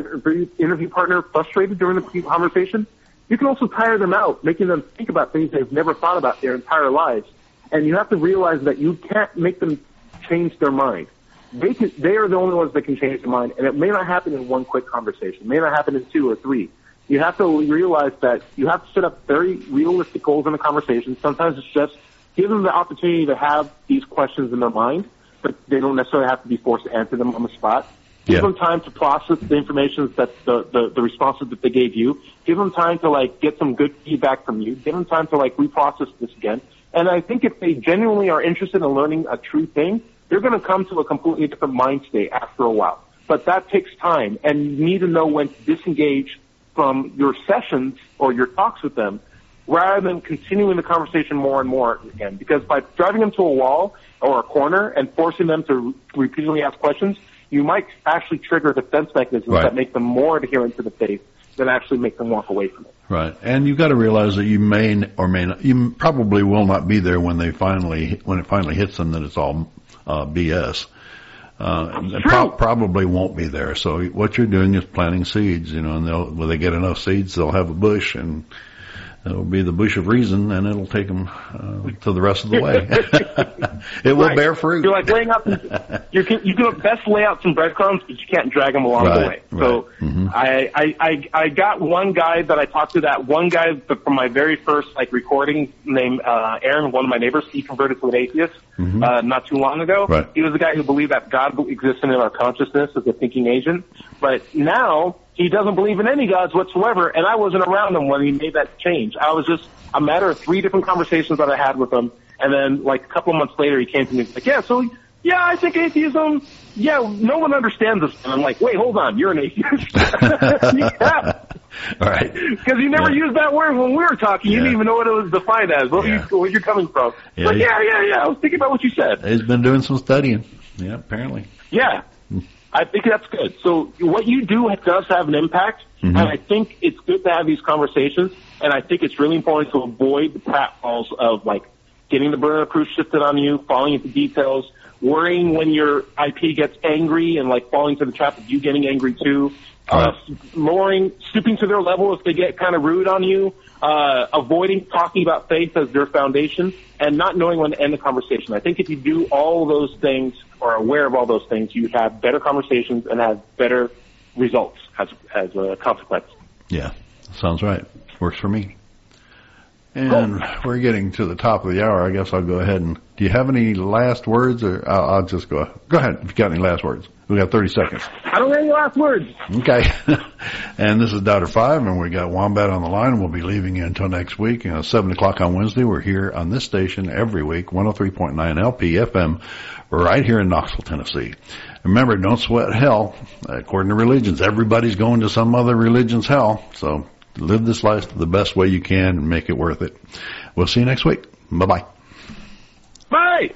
D: interview partner frustrated during the conversation, you can also tire them out, making them think about things they've never thought about their entire lives. And you have to realize that you can't make them change their mind. They can, they are the only ones that can change their mind, and it may not happen in one quick conversation. It may not happen in two or three. You have to realize that you have to set up very realistic goals in the conversation. Sometimes it's just give them the opportunity to have these questions in their mind, but they don't necessarily have to be forced to answer them on the spot. Give
C: Yeah.
D: them time to process the information that the, the, the responses that they gave you. Give them time to like get some good feedback from you. Give them time to like reprocess this again. And I think if they genuinely are interested in learning a true thing, they're going to come to a completely different mind state after a while. But that takes time, and you need to know when to disengage from your sessions or your talks with them rather than continuing the conversation more and more again. Because by driving them to a wall or a corner and forcing them to repeatedly ask questions, you might actually trigger defense mechanisms
C: Right.
D: that make them more adherent to the faith than actually make them walk away from it.
C: Right. And you've got to realize that you may or may not, you probably will not be there when they finally, when it finally hits them that it's all, uh, BS. Uh, pro- probably won't be there. So what you're doing is planting seeds, you know, and they'll, when they get enough seeds, they'll have a bush and it'll be the bush of reason and it'll take them, uh, to the rest of the way. it will
D: Right.
C: bear fruit.
D: You're like laying out you can, you can best lay out some breadcrumbs, but you can't drag them along the way.
C: Right,
D: So
C: right. Mhm.
D: I, I, I, I got one guy that I talked to that one guy from my very first like recording named, uh, Aaron, one of my neighbors, he converted to an atheist, uh, not too long ago.
C: Mm-hmm. Right.
D: He was the guy who believed that God existed in our consciousness as a thinking agent. But now he doesn't believe in any gods whatsoever, and I wasn't around him when he made that change. I was just a matter of three different conversations that I had with him, and then like a couple of months later, he came to me and was like, "Yeah, so yeah, I think atheism. Yeah, no one understands this." And I'm like, "Wait, hold on, you're an atheist." yeah,
C: All right.
D: because you never
C: Yeah.
D: used that word when we were talking. You
C: Yeah.
D: didn't even know what it was defined as. What
C: Yeah.
D: you, where you're coming from?
C: Yeah,
D: But yeah, yeah, yeah. I was thinking about what you said.
C: He's been doing some studying. Yeah, apparently.
D: Yeah, I think that's good. So what you do does have an impact,
C: Mhm.
D: and I think it's good to have these conversations. And I think it's really important to avoid the pratfalls of like getting the burden of proof shifted on you, falling into details, worrying when your IP gets angry, and like falling to the trap of you getting angry too. Uh, lowering, stooping to their level if they get kind of rude on you, uh, avoiding talking about faith as their foundation, and not knowing when to end the conversation. I think if you do all those things or are aware of all those things, you have better conversations and have better results as as a consequence.
C: Yeah, sounds right. Works for me. And oh. we're getting to the top of the hour. I guess I'll go ahead and. Do you have any last words, or I'll, I'll just go? Go ahead. If you got any last words, we got thirty seconds.
D: I don't have any last words.
C: Okay. and this is Doubter Five, and we got Wombat on the line, we'll be leaving you until next week. You know, seven o'clock on Wednesday. We're here on this station every week, one hundred three point nine LPFM, right here in Knoxville, Tennessee. Remember, don't sweat hell. According to religions, everybody's going to some other religion's hell. So live this life the best way you can and make it worth it. We'll see you next week. Bye bye.
D: Bye.